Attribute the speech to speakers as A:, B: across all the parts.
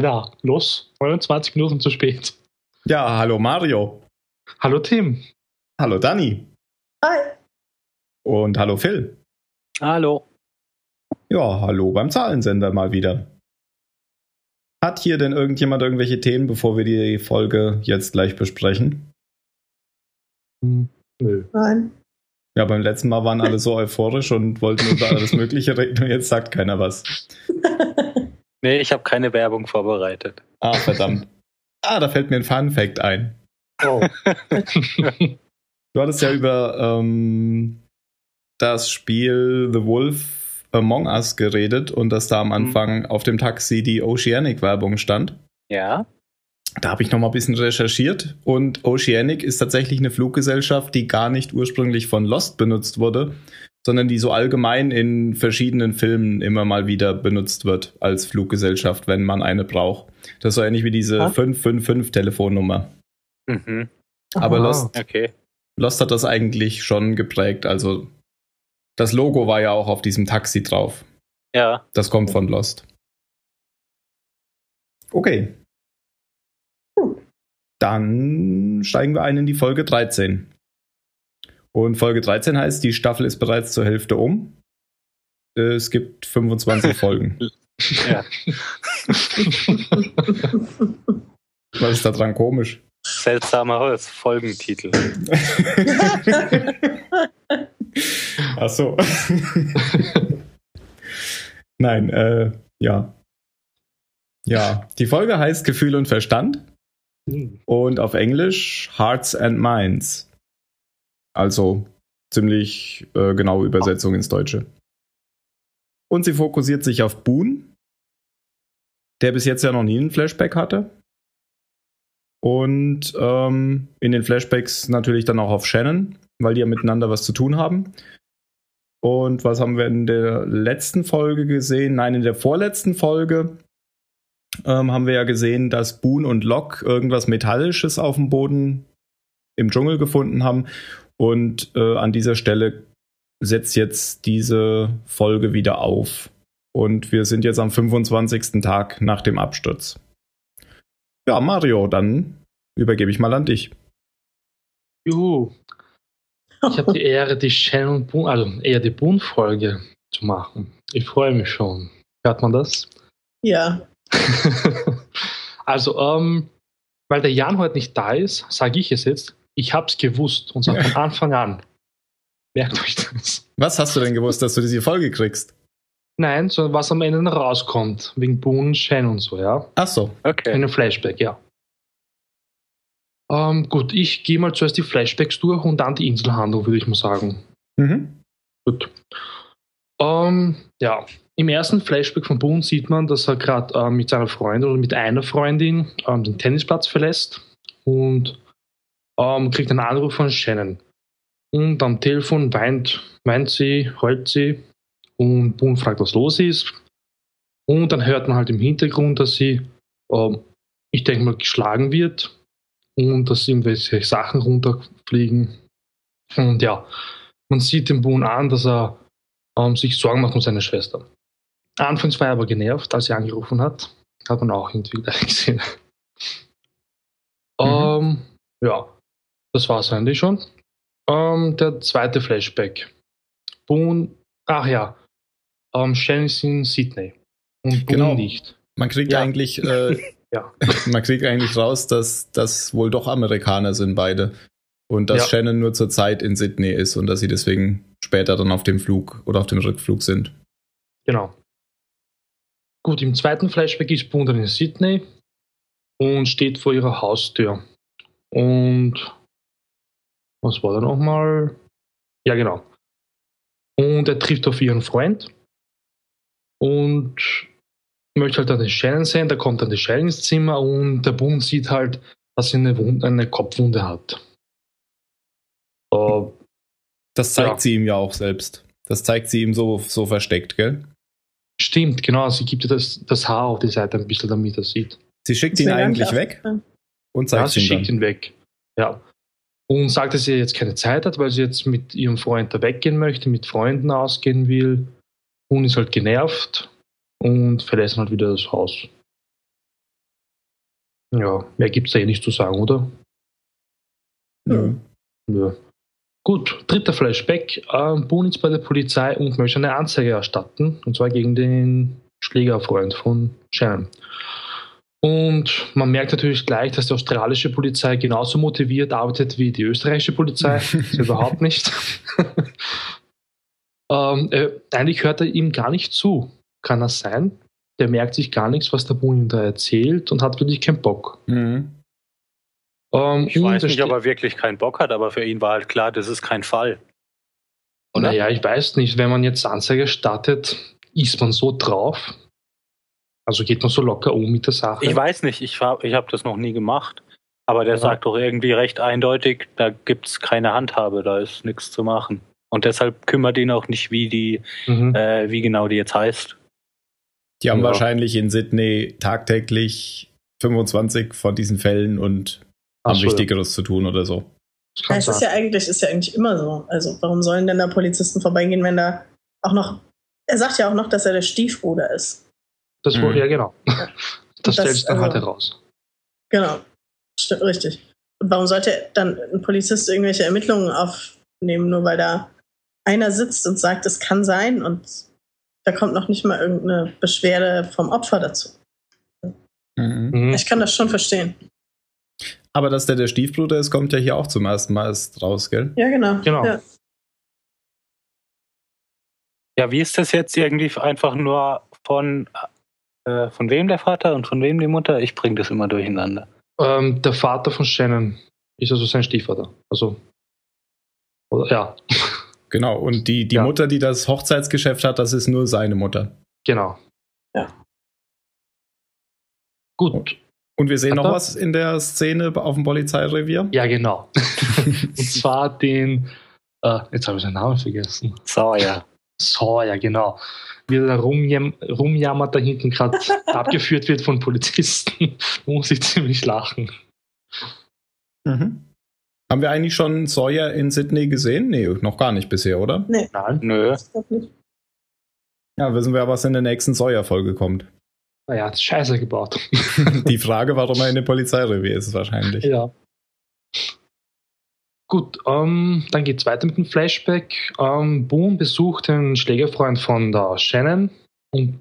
A: Alter, los, 29 Minuten zu spät.
B: Ja, hallo Mario.
A: Hallo Tim.
B: Hallo Dani.
C: Hi.
B: Und hallo Phil.
D: Hallo.
B: Ja, hallo beim Zahlensender mal wieder. Hat hier denn irgendjemand irgendwelche Themen, bevor wir die Folge jetzt gleich besprechen?
A: Hm, nö.
C: Nein.
B: Ja, beim letzten Mal waren alle so euphorisch und wollten über alles Mögliche reden und jetzt sagt keiner was.
D: Nee, ich habe keine Werbung vorbereitet.
B: Ah, verdammt. Ah, da fällt mir ein Fun Fact ein.
A: Oh.
B: Du hattest ja über ähm, das Spiel The Wolf Among Us geredet und dass da am Anfang auf dem Taxi die Oceanic-Werbung stand.
D: Ja?
B: Da habe ich noch mal ein bisschen recherchiert und Oceanic ist tatsächlich eine Fluggesellschaft, die gar nicht ursprünglich von Lost benutzt wurde, sondern die so allgemein in verschiedenen Filmen immer mal wieder benutzt wird als Fluggesellschaft, wenn man eine braucht. Das ist so ähnlich wie diese
C: Ah.
B: 555-Telefonnummer.
D: Mhm.
B: Aber
C: Aha.
B: Lost,
D: Okay.
B: Lost hat das eigentlich schon geprägt. Also das Logo war ja auch auf diesem Taxi drauf.
D: Ja.
B: Das kommt von Lost. Okay. Dann steigen wir ein in die Folge 13. Und Folge 13 heißt, die Staffel ist bereits zur Hälfte um. Es gibt 25 Folgen.
D: ja.
B: Was ist da dran komisch?
D: Seltsamer Folgentitel.
B: Ach so. Nein, äh, ja. Ja, die Folge heißt Gefühl und Verstand
A: Hm.
B: und auf Englisch Hearts and Minds. Also ziemlich äh, genaue Übersetzung ins Deutsche. Und sie fokussiert sich auf Boone, der bis jetzt ja noch nie einen Flashback hatte. Und ähm, in den Flashbacks natürlich dann auch auf Shannon, weil die ja miteinander was zu tun haben. Und was haben wir in der letzten Folge gesehen? Nein, in der vorletzten Folge ähm, haben wir ja gesehen, dass Boone und Locke irgendwas Metallisches auf dem Boden im Dschungel gefunden haben. Und äh, an dieser Stelle setzt jetzt diese Folge wieder auf. Und wir sind jetzt am 25. Tag nach dem Absturz. Ja, Mario, dann übergebe ich mal an dich.
A: Juhu. Ich habe die Ehre, die Shannon Boone, also eher die Boone-Folge zu machen. Ich freue mich schon. Hört man das?
C: Ja.
A: also, ähm, weil der Jan heute nicht da ist, sage ich es jetzt. Ich habe es gewusst und zwar von Anfang an. Merkt euch das.
B: Was hast du denn gewusst, dass du diese Folge kriegst?
A: Nein, sondern was am Ende noch rauskommt, wegen Boone und Shannon und so, ja.
B: Ach so.
A: In
D: Okay.
A: einem Flashback, ja. Ähm, gut, ich gehe mal zuerst die Flashbacks durch und dann die Inselhandlung, würde ich mal sagen.
B: Mhm.
A: Gut. Ähm, ja, im ersten Flashback von Boone sieht man, dass er gerade ähm, mit seiner Freundin oder mit einer Freundin ähm, den Tennisplatz verlässt und ähm, kriegt einen Anruf von Shannon. Und am Telefon weint, weint sie, heult sie und Boone fragt, was los ist. Und dann hört man halt im Hintergrund, dass sie, ähm, ich denke mal, geschlagen wird und dass irgendwelche Sachen runterfliegen. Und ja, man sieht dem Boone an, dass er ähm, sich Sorgen macht um seine Schwester. Anfangs war er aber genervt, als sie angerufen hat. Hat man auch irgendwie gleich gesehen. Ähm, ja, das war es eigentlich schon. Ähm, der zweite Flashback. Boone, ach ja, ähm, Shannon ist in Sydney. Und Boone
B: Genau.
A: nicht.
B: Man kriegt
A: Ja.
B: eigentlich, äh,
A: Ja.
B: man kriegt eigentlich raus, dass das wohl doch Amerikaner sind beide. Und dass
A: Ja.
B: Shannon nur zur Zeit in Sydney ist und dass sie deswegen später dann auf dem Flug oder auf dem Rückflug sind.
A: Genau. Gut, im zweiten Flashback ist Boone dann in Sydney und steht vor ihrer Haustür. Und was war da nochmal? Ja, genau. Und er trifft auf ihren Freund und möchte halt dann den Shannon sehen. Da kommt dann die Shannon ins Zimmer und der Boone sieht halt, dass sie eine, Wunde, eine Kopfwunde hat. Äh,
B: Das zeigt
A: Ja.
B: sie ihm ja auch selbst. Das zeigt sie ihm so, so versteckt, gell?
A: stimmt, genau. Sie gibt ihr das, das Haar auf die Seite ein bisschen, damit er sieht.
B: Sie schickt ihn eigentlich weg und zeigt
A: Ja, sie
B: ihn
A: schickt
B: dann.
A: ihn weg. Ja. Und sagt, dass sie jetzt keine Zeit hat, weil sie jetzt mit ihrem Freund da weggehen möchte, mit Freunden ausgehen will. Und ist halt genervt und verlässt halt wieder das Haus. Ja, mehr gibt es da eh nicht zu sagen, oder?
B: Nö.
A: Ja. Gut, dritter Flashback. Ähm, Boone ist bei der Polizei und möchte eine Anzeige erstatten, und zwar gegen den Schlägerfreund von Shannon. Und man merkt natürlich gleich, dass die australische Polizei genauso motiviert arbeitet wie die österreichische Polizei. Überhaupt nicht. ähm, äh, eigentlich hört er ihm gar nicht zu. Kann das sein? Der merkt sich gar nichts, was der ihm da erzählt und hat wirklich keinen Bock.
B: Mhm.
A: Ähm,
D: Ich weiß nicht, ob er wirklich keinen Bock hat, aber für ihn war halt klar, das ist kein Fall. Oder?
A: Naja, ich weiß nicht, wenn man jetzt Anzeige startet, ist man so drauf. Also geht man so locker um mit der Sache.
D: Ich weiß nicht, ich habe ich hab das noch nie gemacht. Aber der
A: Ja.
D: sagt doch irgendwie recht eindeutig, da gibt's keine Handhabe, da ist nichts zu machen. Und deshalb kümmert ihn auch nicht, wie die,
A: Mhm.
D: äh, wie genau die jetzt heißt.
B: Die haben
A: Ja.
B: wahrscheinlich in Sydney tagtäglich 25 von diesen Fällen und
A: Ach
B: haben
A: so, ja.
B: Wichtigeres zu tun oder so.
A: Das
C: Ja, es ist ja eigentlich, ist ja eigentlich immer so. Also warum sollen denn da Polizisten vorbeigehen, wenn da auch noch. Er sagt ja auch noch, dass er der Stiefbruder ist.
A: Das
B: Mhm.
A: wurde ja genau. Das,
C: Das,
A: stellt sich dann halt
C: also-
A: heraus.
C: Genau. Stimmt, richtig. Und warum sollte dann ein Polizist irgendwelche Ermittlungen aufnehmen, nur weil da einer sitzt und sagt, es kann sein und da kommt noch nicht mal irgendeine Beschwerde vom Opfer dazu.
B: Mhm.
A: Mhm.
C: Ich kann das schon verstehen.
B: Aber dass der der Stiefbruder ist, kommt ja hier auch zum ersten Mal raus, gell?
C: Ja, genau.
A: Genau.
C: Ja.
D: Ja, wie ist das jetzt irgendwie einfach nur von, äh, von wem der Vater und von wem die Mutter? Ich bringe das immer durcheinander.
A: Ähm, der Vater von Shannon ist also sein Stiefvater. Also, oder, ja,
B: Genau. Und die, die
A: Ja.
B: Mutter, die das Hochzeitsgeschäft hat, das ist nur seine Mutter.
A: genau.
C: Ja.
A: Gut,
B: Und wir sehen
A: Hat
B: noch
A: er?
B: was in der Szene auf dem Polizeirevier.
A: ja, genau. und zwar den, äh, jetzt habe ich seinen Namen vergessen.
D: So, ja.
A: Sawyer, genau. Wie da rumjam rumjammert, da hinten gerade abgeführt wird von Polizisten. Muss ich ziemlich lachen.
B: Mhm. Haben wir eigentlich schon Sawyer in Sydney gesehen? Nee, noch gar nicht bisher, oder?
A: Nein.
D: Nö.
B: Ja, wissen wir, was in der nächsten Sawyer-Folge kommt.
A: Naja, hat Scheiße gebaut.
B: Die Frage, warum er in dem Polizeirevier ist, wahrscheinlich.
A: Ja. Gut, ähm, dann geht's weiter mit dem Flashback. Ähm, Boone besucht den Schlägerfreund von der Shannon und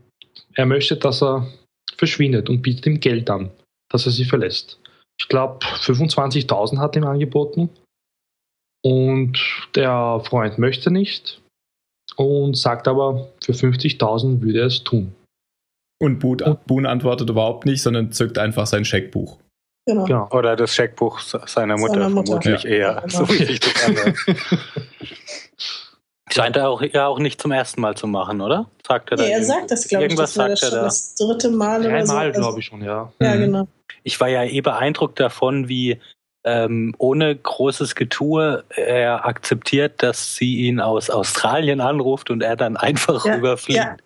A: er möchte, dass er verschwindet und bietet ihm Geld an, dass er sie verlässt. Ich glaube, 25.000 hat ihm angeboten und der Freund möchte nicht und sagt aber, für 50.000 würde er es tun.
B: Und Boone antwortet überhaupt nicht, sondern zückt einfach sein Scheckbuch.
C: Genau.
A: Genau.
D: Oder das Scheckbuch seiner Mutter,
C: Seiner Mutter.
D: vermutlich
C: Ja.
D: eher.
C: Ja,
D: So
C: genau.
D: wie sich das. Scheint er auch, ja auch nicht zum ersten Mal zu machen, oder? Sagt er da
C: Nee, er
D: irgendwas?
C: sagt das, glaube ich.
D: Irgendwas
C: Das war
D: sagt
C: das
D: er
C: schon
D: da.
C: das dritte Mal oder so.
A: Dreimal,
C: Also-
A: glaube ich schon, ja.
C: Ja,
B: Mhm.
C: genau.
D: Ich war ja eh beeindruckt davon, wie ähm, ohne großes Getue er akzeptiert, dass sie ihn aus Australien anruft und er dann einfach
C: Ja,
D: rüberfliegt.
C: ja.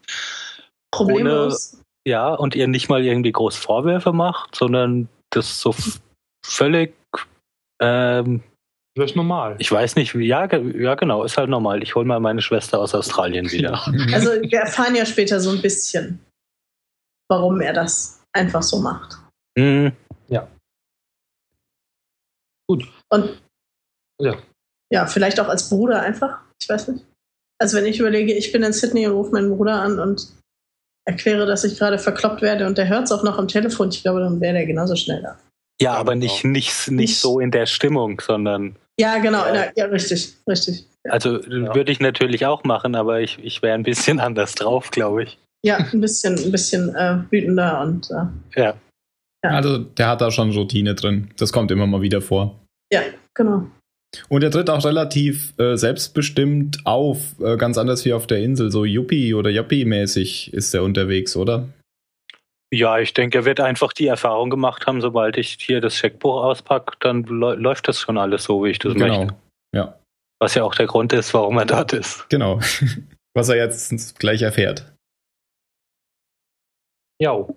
C: Problemlos.
D: Ja, und ihr nicht mal irgendwie groß Vorwürfe macht, sondern das so völlig, ähm,
A: Das ist normal.
D: ich weiß nicht, wie, ja, ja genau, ist halt normal. Ich hole mal meine Schwester aus Australien wieder.
C: Also wir erfahren ja später so ein bisschen, warum er das einfach so macht.
D: Hm,
C: Und
A: Ja.
C: ja, vielleicht auch als Bruder einfach. Ich weiß nicht. Also wenn ich überlege, ich bin in Sydney und rufe meinen Bruder an und erkläre, dass ich gerade verkloppt werde und der hört es auch noch am Telefon, ich glaube, dann wäre der genauso schnell da.
D: ja,
A: Ja,
D: aber
A: genau.
D: nicht, nicht, nicht so in der Stimmung, sondern,
C: Ja, genau.
D: Ja.
C: Ja, richtig, richtig.
D: also würde ich natürlich auch machen, aber ich, ich wäre ein bisschen anders drauf, glaube ich.
C: Ja, ein bisschen, ein bisschen äh, wütender und äh,
D: Ja.
C: Ja.
B: Also, der hat da schon Routine drin. Das kommt immer mal wieder vor.
C: genau.
B: Und er tritt auch relativ äh, selbstbestimmt auf, äh, ganz anders wie auf der Insel. So Yuppie oder Yuppie-mäßig ist er unterwegs, oder?
D: Ja, ich denke, er wird einfach die Erfahrung gemacht haben, sobald ich hier das Scheckbuch auspacke, dann lä- läuft das schon alles so, wie ich das
B: genau.
D: möchte.
B: Ja,
D: Was ja auch der Grund ist, warum er dort ist.
B: genau. Was er jetzt gleich erfährt.
A: Ja.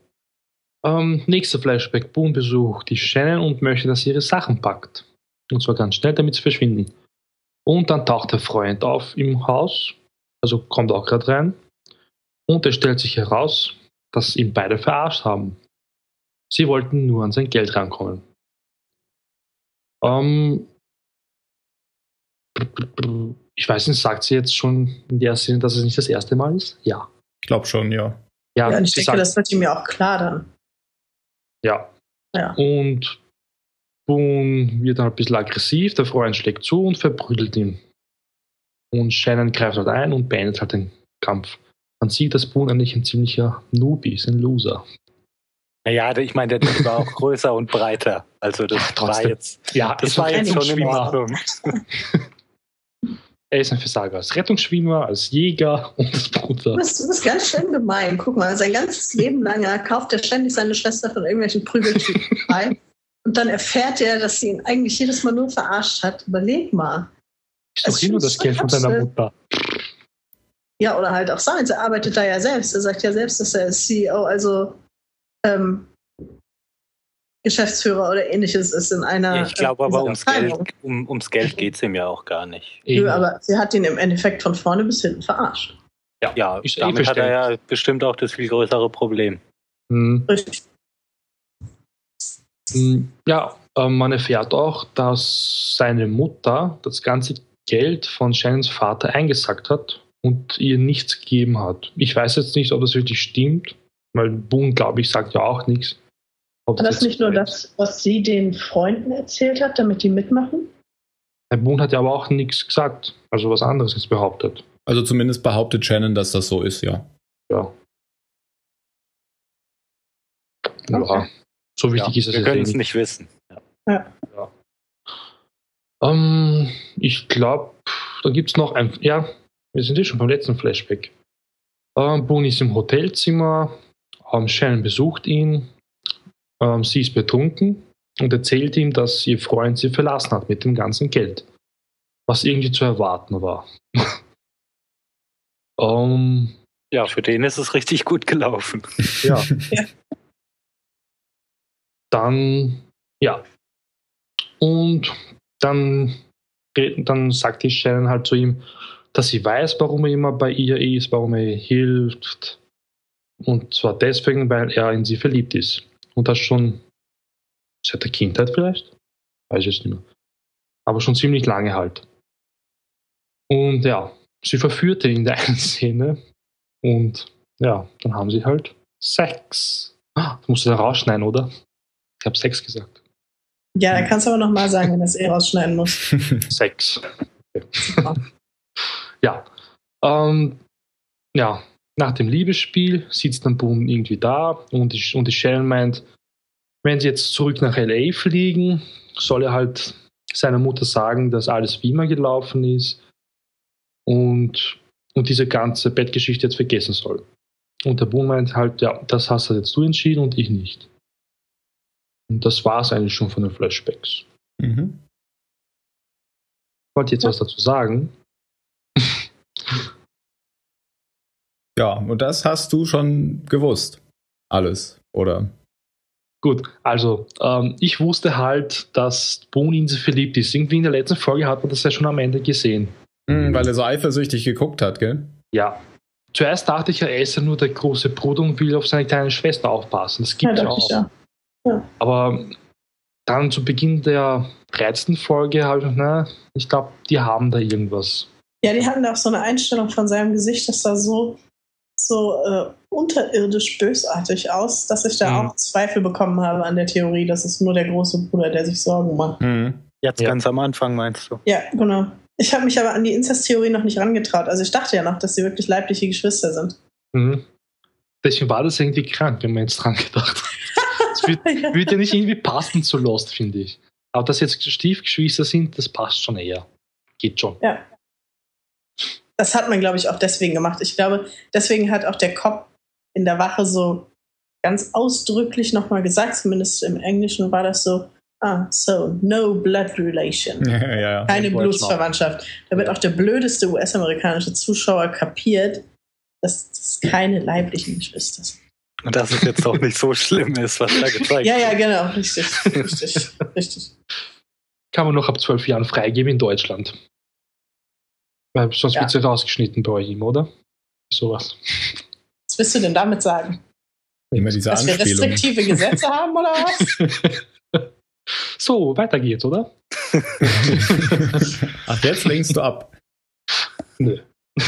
A: Ähm, nächster Flashback. Boone besucht die Shannon und möchte, dass sie ihre Sachen packt. Und zwar ganz schnell, damit sie verschwinden. Und dann taucht der Freund auf im Haus, also kommt auch gerade rein. Und es stellt sich heraus, dass ihn beide verarscht haben. Sie wollten nur an sein Geld rankommen. Ähm, ich weiß nicht, sagt sie jetzt schon in der Sinne, dass es nicht das erste Mal ist? Ja.
B: Ich glaube schon, ja.
C: Ja,
A: Ja,
C: und ich denke,
A: sagt,
C: das wird ihm ja auch klar dann.
A: ja.
C: Ja.
A: Und Boone wird dann ein bisschen aggressiv, der Freund schlägt zu und verprügelt ihn. Und Shannon greift halt ein und beendet halt den Kampf. Man sieht, dass Boone eigentlich ein ziemlicher Noob ist, ein Loser.
D: Naja, ich meine, der Typ war auch größer und breiter. Also das
A: Ach,
D: war jetzt,
A: Ja,
D: das
A: ist
D: war
A: ein
D: jetzt schon in
A: Rettungsschwimmer.
D: Ordnung.
A: Er ist ein Versager als Rettungsschwimmer, als Jäger und als Bruder.
C: Du bist, du bist ganz schön gemein. Guck mal, sein ganzes Leben lang er kauft er ständig seine Schwester von irgendwelchen Prügeltypen frei. Und dann erfährt er, dass sie ihn eigentlich jedes Mal nur verarscht hat. Überleg mal.
A: Ist doch
C: Es
A: hier nur das Geld von seiner. Mutter.
C: Ja, oder halt auch seins. Er arbeitet da ja selbst. Er sagt ja selbst, dass er CEO, also ähm, Geschäftsführer oder ähnliches ist in einer.
D: Ich glaube aber ums Geld, um, ums Geld geht es ihm ja auch gar nicht.
C: Nö, aber sie hat ihn im Endeffekt von vorne bis hinten verarscht.
D: Ja,
A: Ist eh
D: damit hat er ja bestimmt auch das viel größere Problem.
A: Hm.
C: Richtig.
A: Hm, Ja, äh, man erfährt auch, dass seine Mutter das ganze Geld von Shannons Vater eingesackt hat und ihr nichts gegeben hat. Ich weiß jetzt nicht, ob das wirklich stimmt, weil Boone, glaube ich, sagt ja auch nichts. Ob
C: War das
A: jetzt
C: nicht nur das, was sie den Freunden erzählt hat, damit die mitmachen?
A: Herr Boone hat ja aber auch nichts gesagt, also was anderes jetzt behauptet.
B: Also zumindest behauptet Shannon, dass das so ist, ja.
A: Ja. Ja,
C: Okay.
A: So wichtig
D: ja,
A: ist es
D: wir können es
A: nicht.
D: wissen.
A: Ähm, ich glaube, da gibt es noch ein. Ja, wir sind eh schon beim letzten Flashback. Ähm, Boone ist im Hotelzimmer, ähm, Shannon besucht ihn, ähm, sie ist betrunken und erzählt ihm, dass ihr Freund sie verlassen hat mit dem ganzen Geld. Was irgendwie zu erwarten war. ähm,
D: Ja, für den ist es richtig gut gelaufen.
A: ja. Dann, ja. Und dann, dann sagt die Shannon halt zu ihm, dass sie weiß, warum er immer bei ihr ist, warum er ihr hilft. Und zwar deswegen, weil er in sie verliebt ist. Und das schon seit der Kindheit vielleicht? Weiß ich jetzt nicht mehr. Aber schon ziemlich lange halt. Und ja, sie verführte ihn in der einen Szene. Und ja, dann haben sie halt Sex. Ah, Das musst du da rausschneiden, oder? Ich habe Sex gesagt.
C: Ja, da kannst du aber nochmal sagen, wenn du es eh rausschneiden musst.
A: Sex. ja. Ähm, ja, nach dem Liebesspiel sitzt dann Boone irgendwie da und die, und die Sharon meint, wenn sie jetzt zurück nach LA fliegen, soll er halt seiner Mutter sagen, dass alles wie immer gelaufen ist und, und diese ganze Bettgeschichte jetzt vergessen soll. Und der Boone meint halt, ja, das hast halt jetzt du entschieden und ich nicht. Und das war es eigentlich schon von den Flashbacks.
B: mhm.
A: wollte jetzt was dazu sagen.
B: Ja, und das hast du schon gewusst. Alles, oder?
A: Gut, also ähm, ich wusste halt, dass Boone in sie verliebt ist. Irgendwie in der letzten Folge hat man das ja schon am Ende gesehen.
B: Mhm, weil er so eifersüchtig geguckt hat, gell?
A: Ja. Zuerst dachte ich ja, er ist ja nur der große Bruder und will auf seine kleine Schwester aufpassen. Das
C: Ja,
A: gibt ja, auch.
C: ich ja.
A: Aber dann zu Beginn der 13. Folge habe ich gedacht, na, ich glaube, die haben da irgendwas.
C: Ja, die hatten da auch so eine Einstellung von seinem Gesicht, das sah so, so äh, unterirdisch bösartig aus, dass ich da
A: Mhm.
C: auch Zweifel bekommen habe an der Theorie, dass es nur der große Bruder, der sich Sorgen macht.
B: Mhm.
D: Jetzt
A: Ja.
D: ganz am Anfang, meinst du?
C: Ja, genau. Ich habe mich aber an die Inzesttheorie noch nicht rangetraut. Also ich dachte ja noch, dass sie wirklich leibliche Geschwister sind.
A: Mhm. Deswegen war das irgendwie krank, wenn man jetzt dran gedacht hat. Das wird,
C: Ja.
A: würde ja nicht irgendwie passen zu Lost, finde ich. Aber dass jetzt Stiefgeschwister sind, das passt schon eher. Geht schon.
C: Das hat man, glaube ich, auch deswegen gemacht. Ich glaube, deswegen hat auch der Cop in der Wache so ganz ausdrücklich nochmal gesagt, zumindest im Englischen war das so, ah, so, no blood relation.
B: Ja, ja, ja.
C: Keine Blutsverwandtschaft. Damit auch der blödeste US-amerikanische Zuschauer kapiert, dass das keine leiblichen Geschwister sind.
D: Und dass es jetzt auch nicht so schlimm ist, was da gezeigt
C: Ja, ja,
D: wird.
C: genau, richtig, richtig, richtig.
A: Kann man noch ab zwölf Jahren freigeben in Deutschland. Weil sonst
C: Ja.
A: wird sie rausgeschnitten bei ihm, oder? Sowas.
C: Was willst du denn damit sagen?
B: Immer diese
C: Dass wir
B: Anspielung.
C: restriktive Gesetze haben oder was?
A: So, weiter geht's, oder?
B: Ach, jetzt lenkst du ab.
A: Nö.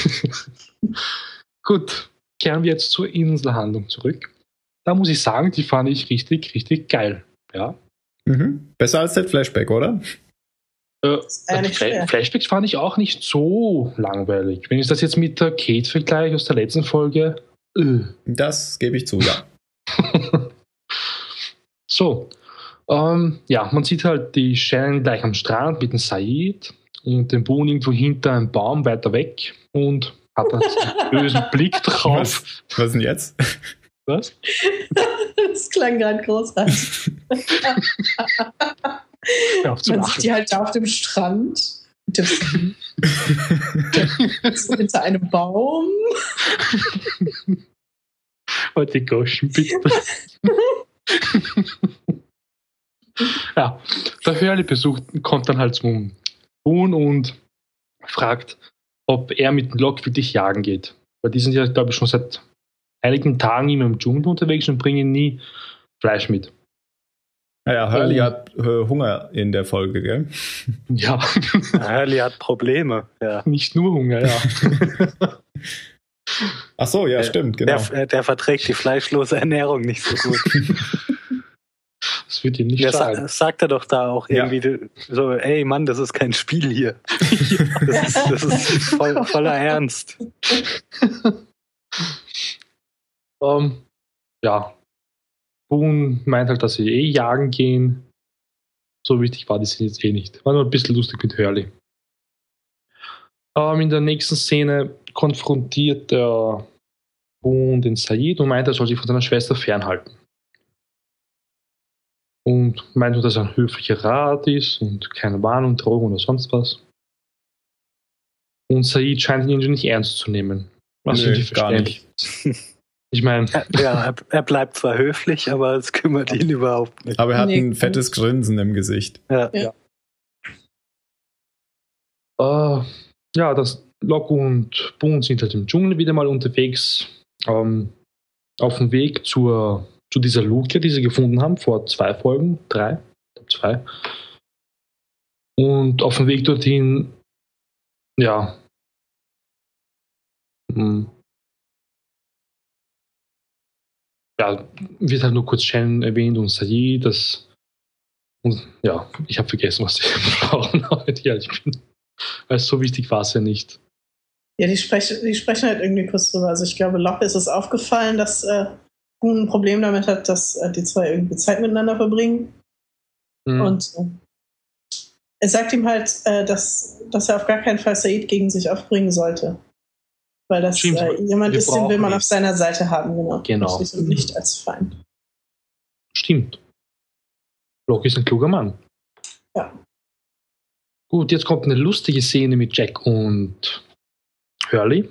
A: Gut, kehren wir jetzt zur Inselhandlung zurück. Da muss ich sagen, die fand ich richtig, richtig geil. Ja.
B: Mhm. Besser als der Flashback, oder?
A: Äh. Flashbacks fand ich auch nicht so langweilig. Wenn ich das jetzt mit der Kate vergleiche aus der letzten Folge. Äh.
B: Das gebe ich zu, ja.
A: So. Ähm, ja, man sieht halt die Shannon gleich am Strand mit dem Said und den Boon irgendwo hinter einem Baum weiter weg und hat einen bösen Blick drauf.
B: Was, was denn jetzt?
A: Was?
C: Das klang gerade großartig. Man sieht die halt da auf dem Strand. Mit dem so hinter einem Baum.
A: Heute Goschen, bitte. ja, der Hurley besucht, kommt dann halt zum Boon und fragt, ob er mit Locke wirklich jagen geht. Weil die sind ja, glaube ich, schon seit einigen Tagen immer im Dschungel unterwegs und bringen nie Fleisch mit.
B: Naja, Hurley
A: Oh.
B: hat äh, Hunger in der Folge, gell?
A: Ja,
D: Hurley hat Probleme. Ja.
A: nicht nur Hunger, ja.
B: Ach so, ja,
D: Der-
B: stimmt, genau.
D: Der, der verträgt die fleischlose Ernährung nicht so gut.
A: Das wird ihm nicht
D: Das
A: sagen.
D: sa- sagt er doch da auch
B: Ja.
D: irgendwie so, ey Mann, das ist kein Spiel hier. Das ist, das ist voll, voller Ernst.
A: Ähm, ja. Boone meint halt, dass sie eh jagen gehen. So wichtig war die Szene jetzt eh nicht. War nur ein bisschen lustig mit Hurley. Ähm, in der nächsten Szene konfrontiert der Boone den Said und meint, er soll sich von seiner Schwester fernhalten. Und meint nur, dass er ein höflicher Rat ist und keine Warnung, Drohung oder sonst was. Und Said scheint ihn irgendwie nicht ernst zu nehmen. Was
B: Nö,
A: irgendwie
B: gar
A: ist. Ich meine,
D: Ja, er, bleibt zwar höflich, aber es kümmert ihn überhaupt nicht.
B: Aber er hat
C: Nee,
B: ein fettes Grinsen im Gesicht.
D: Ja.
C: Ja.
A: Äh, ja, das Locke und Boone sind halt im Dschungel wieder mal unterwegs. Ähm, auf dem Weg zur, zu dieser Luke, die sie gefunden haben, vor zwei Folgen, drei, zwei. Und auf dem Weg dorthin, ja, hm, ja, wird halt nur kurz Shannon erwähnt und Sayi, das und ja, ich habe vergessen, was sie brauchen heute. Ja, ich bin, weil so wichtig war es ja nicht.
C: Ja, die sprechen, die sprechen halt irgendwie kurz drüber. Also ich glaube, Locke ist es aufgefallen, dass äh, ein Problem damit hat, dass äh, die zwei irgendwie Zeit miteinander verbringen.
A: Hm.
C: Und äh, er sagt ihm halt, äh, dass, dass er auf gar keinen Fall Said gegen sich aufbringen sollte. Weil das äh, jemand ist, den will man
A: ihn.
C: auf seiner Seite haben, genau.
A: Genau.
C: Und nicht als Feind.
A: Stimmt. Locke ist ein kluger Mann.
C: Ja.
A: Gut, jetzt kommt eine lustige Szene mit Jack und Hurley.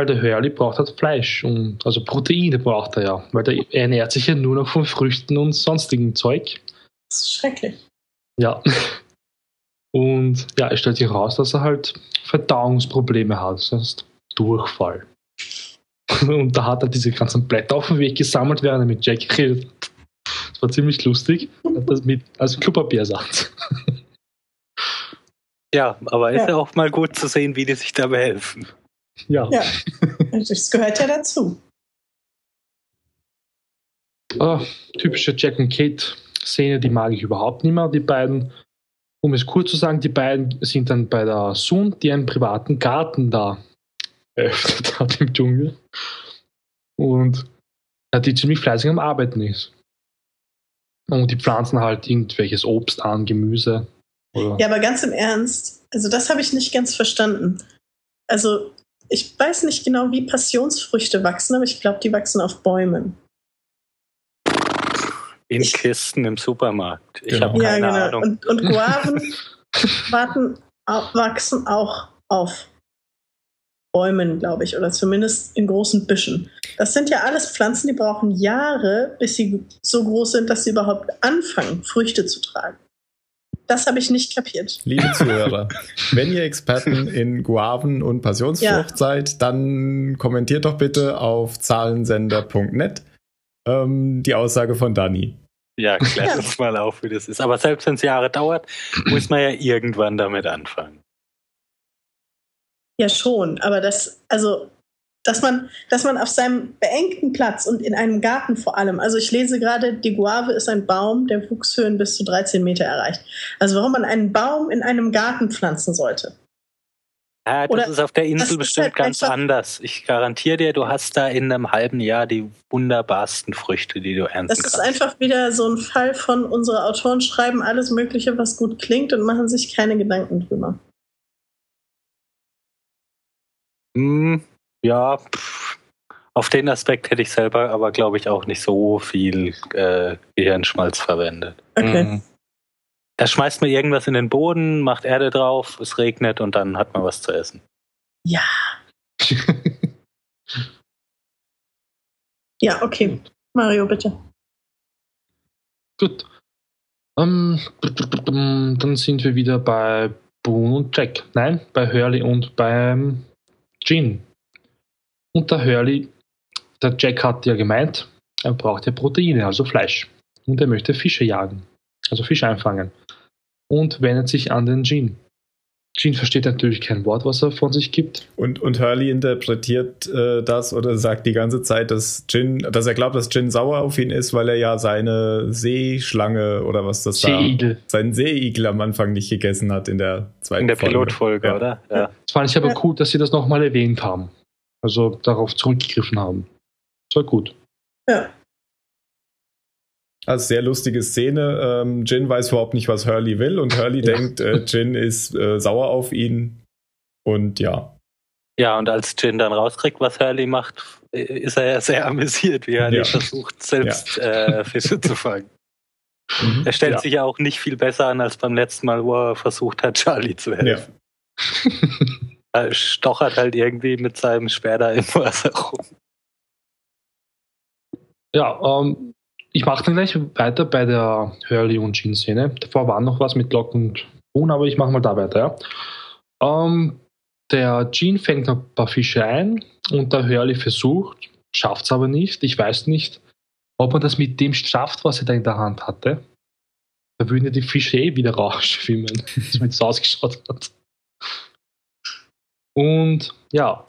A: Weil der Hurley braucht halt Fleisch und also Proteine braucht er ja, weil der, er ernährt sich ja nur noch von Früchten und sonstigem Zeug.
C: Das ist schrecklich.
A: Ja. Und ja, es stellt sich raus, dass er halt Verdauungsprobleme hat, das heißt Durchfall. Und da hat er diese ganzen Blätter auf dem Weg gesammelt, während er mit Jack redet. Das war ziemlich lustig. Hat das mit als Klopapiersatz.
D: Ja, aber ist
C: Ja.
D: ja auch mal gut zu sehen, wie die sich dabei helfen.
A: Ja.
C: Ja. Das gehört ja dazu.
A: Ah, typische Jack und Kate-Szene, die mag ich überhaupt nicht mehr. Die beiden, um es kurz zu sagen, die beiden sind dann bei der Sun, die einen privaten Garten da eröffnet hat im Dschungel. Und ja, die ziemlich fleißig am Arbeiten ist. Und die pflanzen halt irgendwelches Obst an, Gemüse. Oder
C: Ja, aber ganz im Ernst, also das habe ich nicht ganz verstanden. Also ich weiß nicht genau, wie Passionsfrüchte wachsen, aber ich glaube, die wachsen auf Bäumen.
D: In
C: Ich-
D: Kisten im Supermarkt. Ich
B: Genau.
D: habe keine
C: ja, genau.
D: Ahnung.
C: Und, und Guaven warten, wachsen auch auf Bäumen, glaube ich, oder zumindest in großen Büschen. Das sind ja alles Pflanzen, die brauchen Jahre, bis sie so groß sind, dass sie überhaupt anfangen, Früchte zu tragen. Das habe ich nicht kapiert.
B: Liebe Zuhörer, wenn ihr Experten in Guaven und Passionsfrucht
C: Ja.
B: seid, dann kommentiert doch bitte auf zahlensender.net ähm, die Aussage von Dani.
D: Ja, klär uns mal auf, wie das ist. Aber selbst wenn es Jahre dauert, muss man ja irgendwann damit anfangen.
C: Ja, schon. Aber das, also, dass man, dass man auf seinem beengten Platz und in einem Garten vor allem, also ich lese gerade, die Guave ist ein Baum, der Wuchshöhen bis zu 13 Meter erreicht. Also warum man einen Baum in einem Garten pflanzen sollte.
D: Ja, das
C: Oder
D: ist auf der
C: das
D: Insel bestimmt
C: halt
D: ganz anders. Ich garantiere dir, du hast da in einem halben Jahr die wunderbarsten Früchte, die du ernten
C: Das
D: kannst.
C: ist einfach wieder so ein Fall von unsere Autoren schreiben alles Mögliche, was gut klingt und machen sich keine Gedanken drüber.
D: Hm, ja, pff. auf den Aspekt hätte ich selber aber, glaube ich, auch nicht so viel äh, Gehirnschmalz verwendet.
C: Okay.
A: Mhm.
D: Da schmeißt man irgendwas in den Boden, macht Erde drauf, es regnet und dann hat man was zu essen.
C: Ja. Ja, okay. Mario, bitte.
A: Gut. Ähm, dann sind wir wieder bei Boone und Jack. Nein, bei Hurley und beim Jean. Und der Hurley, der Jack hat ja gemeint, er braucht ja Proteine, also Fleisch. Und er möchte Fische jagen, also Fische einfangen. Und wendet sich an den Jean. Jean versteht natürlich kein Wort, was er von sich gibt.
B: Und, und Hurley interpretiert äh, das oder sagt die ganze Zeit, dass Jin, dass er glaubt, dass Jin sauer auf ihn ist, weil er ja seine Seeschlange oder was das
A: Seeigel.
B: da, seinen Seeigel am Anfang nicht gegessen hat in der zweiten
D: In der
B: Folge.
D: Pilotfolge,
B: Ja.
D: oder? Ja.
A: Das fand ich aber
C: Ja.
A: cool, dass sie das nochmal erwähnt haben. Also darauf zurückgegriffen haben. Das war gut.
C: Ja.
B: Also sehr lustige Szene. Ähm, Jin weiß überhaupt nicht, was Hurley will und Hurley
A: Ja.
B: denkt, äh, Jin ist äh, sauer auf ihn. Und ja.
D: ja, und als Jin dann rauskriegt, was Hurley macht, äh, ist er ja sehr amüsiert, wie Hurley
B: Ja.
D: versucht, selbst äh, Fische zu fangen. Er stellt
A: Ja.
D: sich ja auch nicht viel besser an als beim letzten Mal, wo er versucht hat, Charlie zu
B: ja.
D: helfen. Er stochert halt irgendwie mit seinem da im Wasser rum.
A: Ja, ähm, ich mache dann gleich weiter bei der Hurley und Jean-Szene. Davor war noch was mit Lock und Boone, aber ich mache mal da weiter. Ja. Ähm, der Jean fängt ein paar Fische ein und der Hurley versucht, schafft es aber nicht. Ich weiß nicht, ob er das mit dem schafft, was er da in der Hand hatte. Da würden ja die Fische eh wieder rausschwimmen, so wie es ausgeschaut hat. Und ja,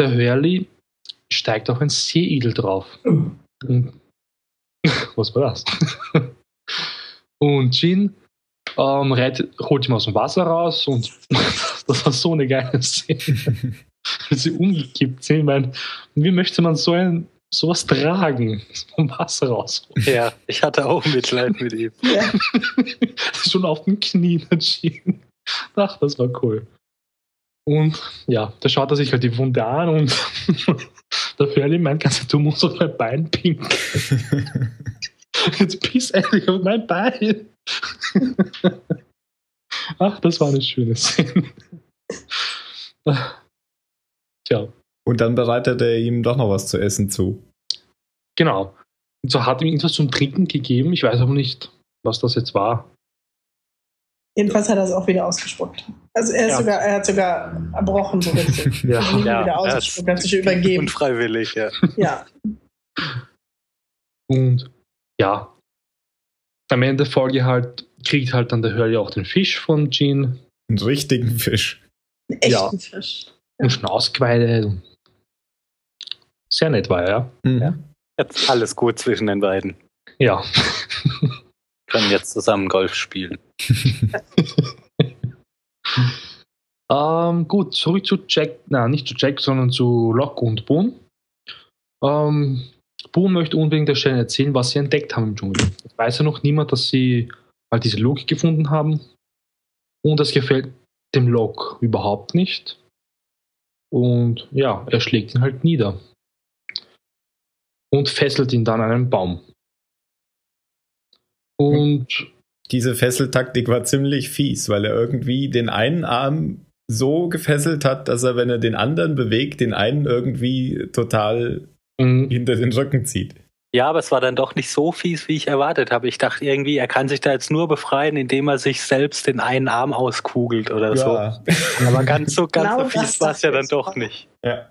A: der Hurley steigt auf ein Seeigel drauf. Und, was war das? und Jin ähm, reitet, holt ihn aus dem Wasser raus und das war so eine geile Szene. Wie sie umgekippt sind. Ich meine, wie möchte man so ein sowas tragen? Vom Wasser raus.
D: Ja, ich hatte auch Mitleid mit ihm.
C: Ja.
A: Schon auf dem Knie, der Jin. Ach, das war cool. Und ja, da schaut er sich halt die Wunde an und der Hurley meint, kannst du musst auf mein Bein pinkeln. Jetzt piss endlich auf mein Bein. Ach, das war eine schöne Szene. Tja,
B: Und dann bereitet er ihm doch noch was zu essen zu.
A: genau. Und so hat ihm irgendwas zum Trinken gegeben. Ich weiß aber nicht, was das jetzt war.
C: Jedenfalls hat er es auch wieder ausgespuckt. Also er, ist
A: Ja.
C: sogar, er hat sogar erbrochen, so richtig.
A: Ja.
D: Ja,
C: wieder
D: er hat-
C: ausgespuckt, hat sich übergeben.
D: Unfreiwillig, ja.
C: Ja.
A: Und ja, am Ende der Folge halt kriegt halt dann der Hurley auch den Fisch von Jean
B: Einen richtigen Fisch.
C: Einen echten
A: Ja.
C: Fisch.
A: und schon ausgeweidet. Sehr nett war er, ja.
B: Mhm.
D: Ja. Jetzt alles gut zwischen den beiden.
A: Ja.
D: Können jetzt zusammen Golf spielen.
A: ähm, gut, zurück zu Jack, na nicht zu Jack, sondern zu Locke und Boone. Ähm, Boone möchte unbedingt der Stelle erzählen, was sie entdeckt haben im Dschungel. Es weiß ja noch niemand, dass sie halt diese Logik gefunden haben. Und das gefällt dem Locke überhaupt nicht. Und ja, er schlägt ihn halt nieder. Und fesselt ihn dann an einen Baum. Und
B: Diese Fesseltaktik war ziemlich fies, weil er irgendwie den einen Arm so gefesselt hat, dass er, wenn er den anderen bewegt, den einen irgendwie total
A: mh,
B: hinter den Rücken zieht.
D: Ja, aber es war dann doch nicht so fies, wie ich erwartet habe. Ich dachte irgendwie, er kann sich da jetzt nur befreien, indem er sich selbst den einen Arm auskugelt oder so.
B: Ja.
D: Aber ganz so, ganz
C: Genau
D: so fies war es ja dann
C: ich
D: doch nicht.
B: ja.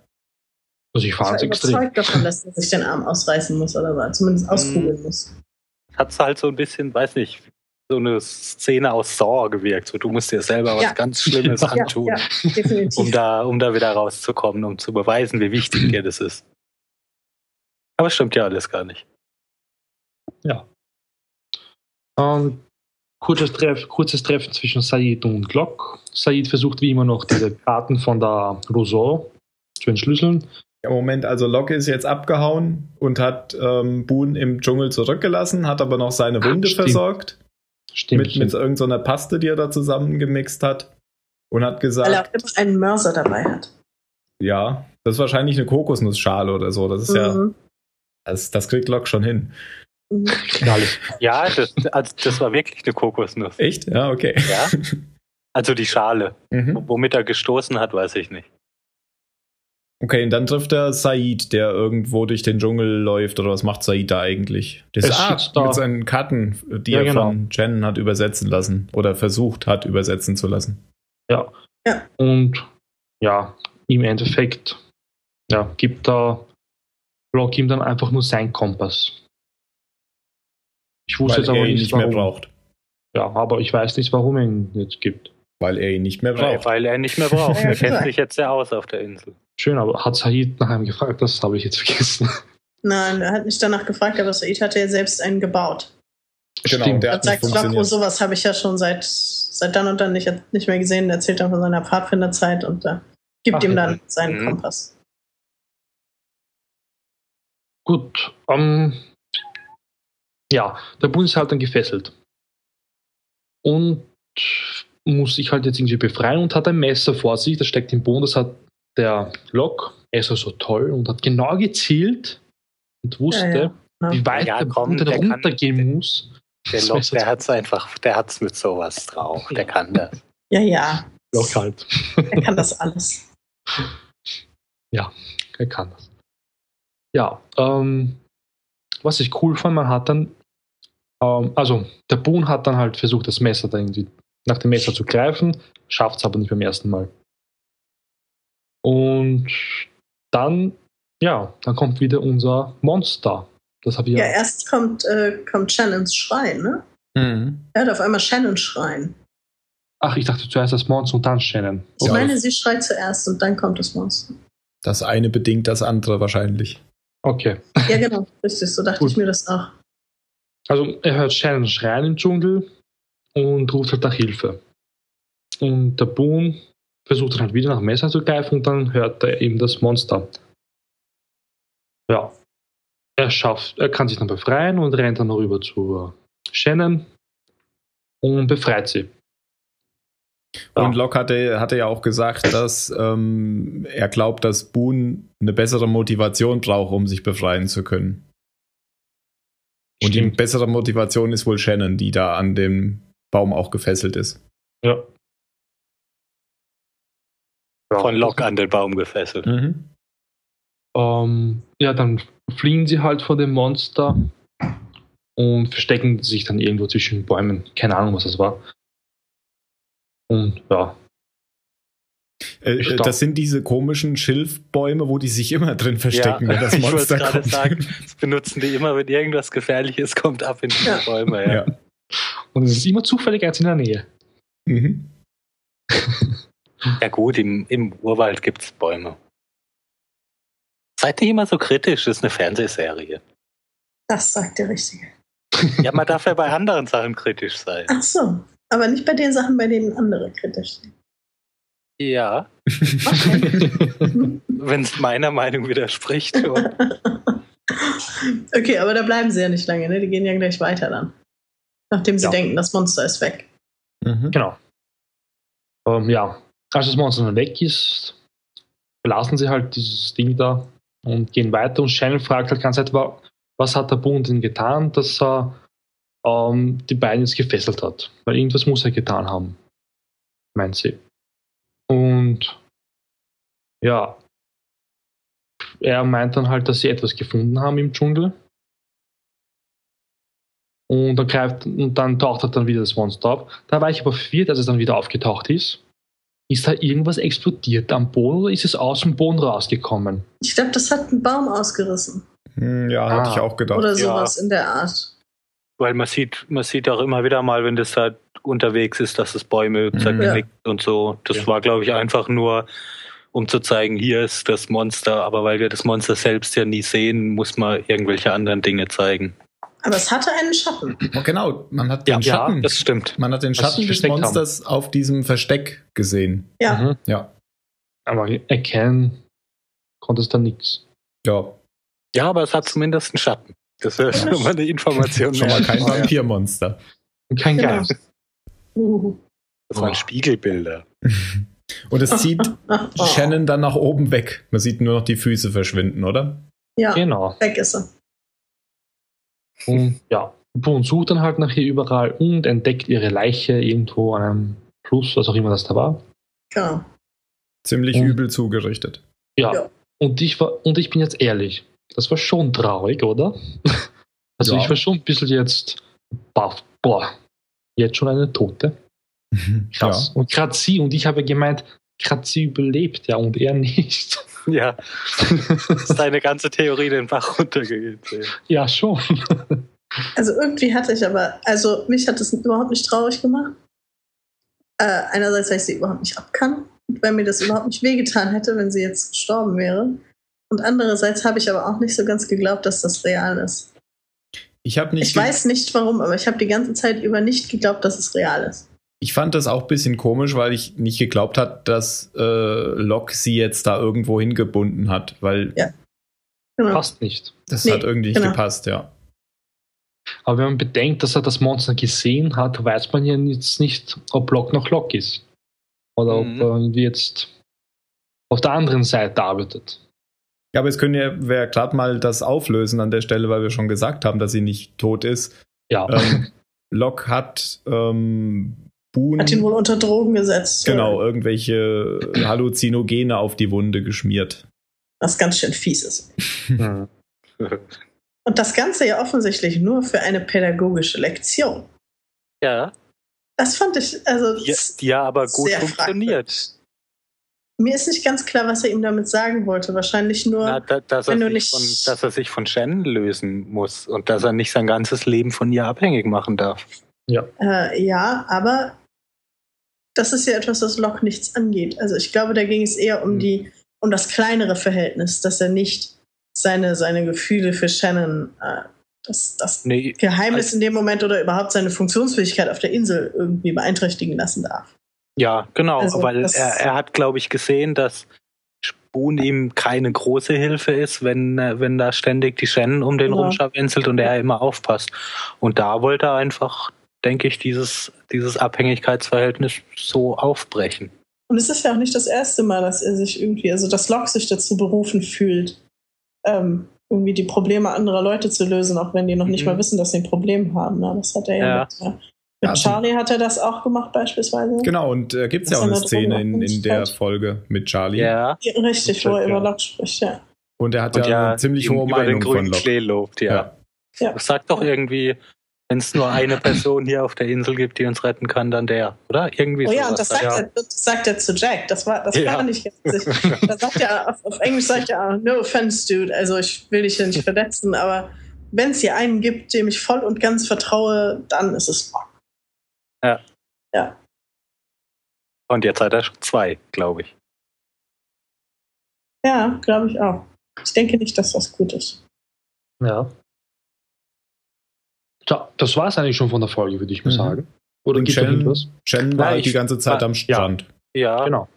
A: Also ich
C: Ich war
A: es extrem.
C: überzeugt davon, dass er sich den Arm ausreißen muss oder so. Zumindest auskugeln muss.
D: Hat halt so ein bisschen, weiß nicht, so eine Szene aus Saw gewirkt. So, du musst dir selber was
C: Ja.
D: ganz Schlimmes
A: Ja,
D: antun,
C: Ja, ja,
D: um, da, um da wieder rauszukommen, um zu beweisen, wie wichtig dir das ist. Aber stimmt ja alles gar nicht.
A: Ähm, kurzes, Treff, kurzes Treffen zwischen Said und Glock. Said versucht wie immer noch diese Karten von der Rousseau zu entschlüsseln.
B: Im Moment, also Locke ist jetzt abgehauen und hat ähm, Boone im Dschungel zurückgelassen, hat aber noch seine Wunde
A: stimmt.
B: versorgt
A: Stimmt.
B: mit, mit irgendeiner Paste, die er da zusammengemixt hat und hat
C: Weil er auch
B: gesagt,
C: immer einen Mörser dabei hat.
B: ja, das ist wahrscheinlich eine Kokosnussschale oder so. Das ist ja,
C: Mhm.
B: das, das kriegt Locke schon hin.
C: Mhm.
A: Knallig.
D: Ja, das, also das war wirklich eine Kokosnuss.
B: Echt? Ja, okay.
D: Ja? Also die Schale.
B: Mhm.
D: Womit er gestoßen hat, weiß ich nicht.
B: Okay, und dann trifft er Said, der irgendwo durch den Dschungel läuft. Oder was macht Said da eigentlich? Das
A: Er
B: ist ah,
A: da.
B: mit seinen Karten, die
A: Ja,
B: er
A: genau.
B: von Jen hat übersetzen lassen. Oder versucht hat, übersetzen zu lassen.
A: Ja.
C: Ja.
A: Und ja, im Endeffekt ja, gibt da Block ihm dann einfach nur sein Kompass. Ich wusste
B: Weil
A: jetzt aber
B: er ihn
A: nicht,
B: nicht mehr braucht.
A: Ja, aber ich weiß nicht, warum er ihn jetzt gibt.
B: Weil er ihn nicht mehr braucht.
D: weil er nicht mehr braucht. Er kennt sich jetzt ja aus auf der Insel.
A: Schön, aber hat Said nach einem gefragt? Das habe ich jetzt vergessen.
C: Nein, er hat nicht danach gefragt, aber Said hatte ja selbst einen gebaut.
B: Genau,
A: Stimmt.
B: der
C: Er
B: hat
C: sagt,
B: funktioniert.
C: sowas habe ich ja schon seit, seit dann und dann nicht, nicht mehr gesehen. Er erzählt dann von seiner Pfadfinderzeit und äh, gibt
A: Ach,
C: ihm
A: ja.
C: dann seinen
D: Mhm.
C: Kompass.
A: Gut, ähm, ja, der Bund ist halt dann gefesselt. Und muss sich halt jetzt irgendwie befreien und hat ein Messer vor sich, das steckt im Boden, das hat der Lok, er ist also toll und hat genau gezielt und wusste,
C: Ja, ja. Ja.
A: wie weit
D: Ja,
A: der
D: komm, der kann-
A: runtergehen
D: der-
A: muss.
D: Der
A: Das
D: Lok, der hat's einfach, der hat's mit sowas drauf. Der kann das.
C: Ja, ja,
A: Lok halt.
C: er kann das alles.
A: Er kann das. Ja, ähm, was ich cool fand, man hat dann, ähm, also der Boon hat dann halt versucht, das Messer da irgendwie nach dem Messer zu greifen, schafft es aber nicht beim ersten Mal. Und dann, ja, dann kommt wieder unser Monster. Das habe ich
C: Ja,
A: ja.
C: erst kommt, äh, kommt Shannons Schrein, ne?
B: Mhm.
C: Er hat auf einmal Shannon schreien.
A: Ach, ich dachte zuerst das Monster und dann Shannon.
C: Ich
B: Ja.
C: meine, sie schreit zuerst und dann kommt das Monster.
B: Das eine bedingt das andere wahrscheinlich.
A: Okay.
C: Ja, genau, richtig, so dachte
A: Gut.
C: ich mir das auch.
A: Also er hört Shannon schreien im Dschungel und ruft halt nach Hilfe. Und der Boon versucht dann halt wieder nach Messer zu greifen und dann hört er eben das Monster. Ja. Er schafft, er kann sich dann befreien und rennt dann rüber zu Shannon und befreit sie. Ja.
B: Und Locke hatte, hatte ja auch gesagt, dass ähm, er glaubt, dass Boone eine bessere Motivation braucht, um sich befreien zu können. Und die
A: Stimmt.
B: bessere Motivation ist wohl Shannon, die da an dem Baum auch gefesselt ist.
A: Ja. Ja.
D: Von Lok an den Baum gefesselt.
B: Mhm.
A: Ähm, ja, dann fliehen sie halt vor dem Monster und verstecken sich dann irgendwo zwischen Bäumen. Keine Ahnung, was das war. Und ja,
B: Äh,
A: Ich
B: äh, das sind diese komischen Schilfbäume, wo die sich immer drin verstecken, wenn das
D: ich
B: Monster
D: gerade
B: kommt.
D: sagen, das benutzen die immer, wenn irgendwas Gefährliches kommt, ab in die
C: Ja.
D: Bäume. Ja.
B: Ja.
A: und es ist immer zufällig eins in der Nähe.
B: Mhm.
D: Ja gut, im, im Urwald gibt's Bäume. Seid nicht immer so kritisch, das ist eine Fernsehserie.
C: Das sagt der Richtige.
D: Ja, man darf ja bei anderen Sachen kritisch sein.
C: Ach so, aber nicht bei den Sachen, bei denen andere kritisch sind.
D: Ja,
C: Okay.
D: wenn es meiner Meinung widerspricht. schon.
C: okay, aber da bleiben sie ja nicht lange, ne? Die gehen ja gleich weiter dann. Nachdem sie
A: Ja.
C: denken, das Monster ist weg.
B: Mhm.
A: Genau. Ähm, ja, als das Monster dann weg ist, verlassen sie halt dieses Ding da und gehen weiter. Und Shannon fragt halt die ganze Zeit, wa- was hat der Bund denn getan, dass er ähm, die beiden jetzt gefesselt hat? Weil irgendwas muss er getan haben, meint sie. Und ja, er meint dann halt, dass sie etwas gefunden haben im Dschungel. Und dann greift und dann taucht er dann wieder das Monster auf. Da war ich aber verwirrt, als es dann wieder aufgetaucht ist. Ist da irgendwas explodiert am Boden oder ist es aus dem Boden rausgekommen?
C: Ich glaube, das hat einen Baum ausgerissen.
B: Hm, ja, hatte
A: Ah.
B: ich auch gedacht.
C: Oder
D: Ja.
C: sowas in der Art.
D: Weil man sieht, man sieht auch immer wieder mal, wenn das da unterwegs ist, dass es Bäume zerknickt und so. Das
A: Ja.
D: war, glaube ich, einfach nur, um zu zeigen, hier ist das Monster. Aber weil wir das Monster selbst ja nie sehen, muss man irgendwelche anderen Dinge zeigen.
C: Aber es hatte einen Schatten.
B: Oh, genau, man hat den Schatten.
D: das stimmt.
B: man hat den Schatten des
A: versteckt haben.
B: Monsters auf diesem Versteck gesehen.
C: Ja.
A: Mhm.
B: Ja.
A: Aber erkennen konnte es da nichts.
B: Ja.
D: Ja, aber es hat zumindest einen Schatten. Das ist schon mal eine Information
B: Schon mal kein Vampirmonster.
A: Und kein
C: Genau.
A: Geist.
C: Uh.
D: Das waren Spiegelbilder.
B: Und es zieht
C: oh.
B: Shannon dann nach oben weg. Man sieht nur noch die Füße verschwinden, oder?
C: Ja,
A: Genau.
C: weg ist er.
A: Und ja, Boone sucht dann halt nach ihr überall und entdeckt ihre Leiche irgendwo an einem Fluss, was auch immer das da war.
C: Genau.
B: Ziemlich
A: Und-
B: übel zugerichtet.
A: Ja.
C: Ja.
A: Und ich war, und ich bin jetzt ehrlich, das war schon traurig, oder? Also
B: Ja.
A: ich war schon ein bisschen jetzt baff, boah, jetzt schon eine Tote. Krass. Und gerade sie, und ich habe gemeint, gerade sie überlebt ja und er nicht.
D: Ja, ist deine ganze Theorie den Bach runtergegangen.
A: ja, schon.
C: Also irgendwie hatte ich aber, also mich hat das überhaupt nicht traurig gemacht. Äh, einerseits, weil ich sie überhaupt nicht abkann weil mir das überhaupt nicht wehgetan hätte, wenn sie jetzt gestorben wäre. Und andererseits habe ich aber auch nicht so ganz geglaubt, dass das real ist.
B: Ich habe nicht.
C: Ich weiß nicht warum, aber ich habe die ganze Zeit über nicht geglaubt, dass es real ist.
B: Ich fand das auch ein bisschen komisch, weil ich nicht geglaubt hat, dass äh, Locke sie jetzt da irgendwo hingebunden hat, weil
C: Ja. Genau.
A: Passt nicht.
B: das
C: Nee,
B: hat irgendwie nicht
C: genau.
B: gepasst, ja.
A: Aber wenn man bedenkt, dass er das Monster gesehen hat, weiß man ja jetzt nicht, ob Lock noch Lock ist. Oder
D: Mhm.
A: ob er irgendwie jetzt auf der anderen Seite arbeitet.
B: Ja, aber es können ja, wir glatt mal das auflösen an der Stelle, weil wir schon gesagt haben, dass sie nicht tot ist.
A: Ja.
B: Ähm, Locke hat ähm, Boone,
C: Hat ihn wohl unter Drogen gesetzt.
B: genau, irgendwelche Halluzinogene auf die Wunde geschmiert.
C: Was ganz schön fies ist. Und das Ganze ja offensichtlich nur für eine pädagogische Lektion.
D: Ja,
C: Das fand ich, also
D: die, die ja aber gut
C: Sehr
D: funktioniert.
C: mir ist nicht ganz klar, was er ihm damit sagen wollte. Wahrscheinlich nur,
D: Na, da, dass, er
C: wenn du
D: sich
C: nicht-
D: von, dass er sich von Shannon lösen muss und dass er nicht sein ganzes Leben von ihr abhängig machen darf.
C: äh, ja, aber das ist ja etwas, was Locke nichts angeht. Also ich glaube, da ging es eher um
D: Hm.
C: die, um das kleinere Verhältnis, dass er nicht seine, seine Gefühle für Shannon, äh, das, das
D: Nee,
C: Geheimnis in dem Moment oder überhaupt seine Funktionsfähigkeit auf der Insel irgendwie beeinträchtigen lassen darf.
D: ja, genau,
C: Also,
D: weil er, er hat, glaube ich, gesehen, dass Spoon ihm keine große Hilfe ist, wenn, äh, wenn da ständig die Shannon um den
C: Ja.
D: rumscharwenzelt und er immer aufpasst. Und da wollte er einfach, denke ich, dieses, dieses Abhängigkeitsverhältnis so aufbrechen.
C: Und es ist ja auch nicht das erste Mal, dass er sich irgendwie, also dass Locke sich dazu berufen fühlt, ähm, irgendwie die Probleme anderer Leute zu lösen, auch wenn die noch nicht
D: Mhm.
C: mal wissen, dass sie ein Problem haben. Ne? Das hat er ja,
D: Ja.
C: mit, äh, mit
B: also-
C: Charlie hat er das auch gemacht beispielsweise.
B: Genau, und äh, gibt es ja auch eine Szene in, in der. Folge mit Charlie.
D: Ja.
C: Ja, Richtig, wo er
D: Ja.
C: über Locke spricht, ja.
B: Und er hat
D: Und
B: ja,
D: ja,
B: eine ziemlich hohe
D: über den
B: Meinung von
D: grünen
B: Locke.
D: Klee lobt, ja.
B: Ja.
C: Ja.
D: Das sagt doch irgendwie, wenn es nur eine Person hier auf der Insel gibt, die uns retten kann, dann der, oder? Irgendwie
C: Oh ja,
D: sowas.
C: und das sagt,
D: ja.
C: er, das sagt er zu Jack. Das war, das
D: Ja.
C: war nicht witzig. Da sagt er, auf, auf Englisch sagt er, no offense, dude. Also ich will dich ja nicht verletzen, aber wenn es hier einen gibt, dem ich voll und ganz vertraue, dann ist es Locke.
D: Und jetzt hat er zwei, glaube ich.
C: Ja, glaube ich auch. Ich denke nicht, dass das gut ist.
A: Ja. Tja, das war es eigentlich schon von der Folge, würde ich mal
B: Mhm.
A: sagen. Oder
B: Und
A: gibt es noch
B: Shannon,
A: irgendwas?
B: Shannon war
D: Ja, ich-
B: die ganze Zeit am Strand.
D: Ja,
A: Genau.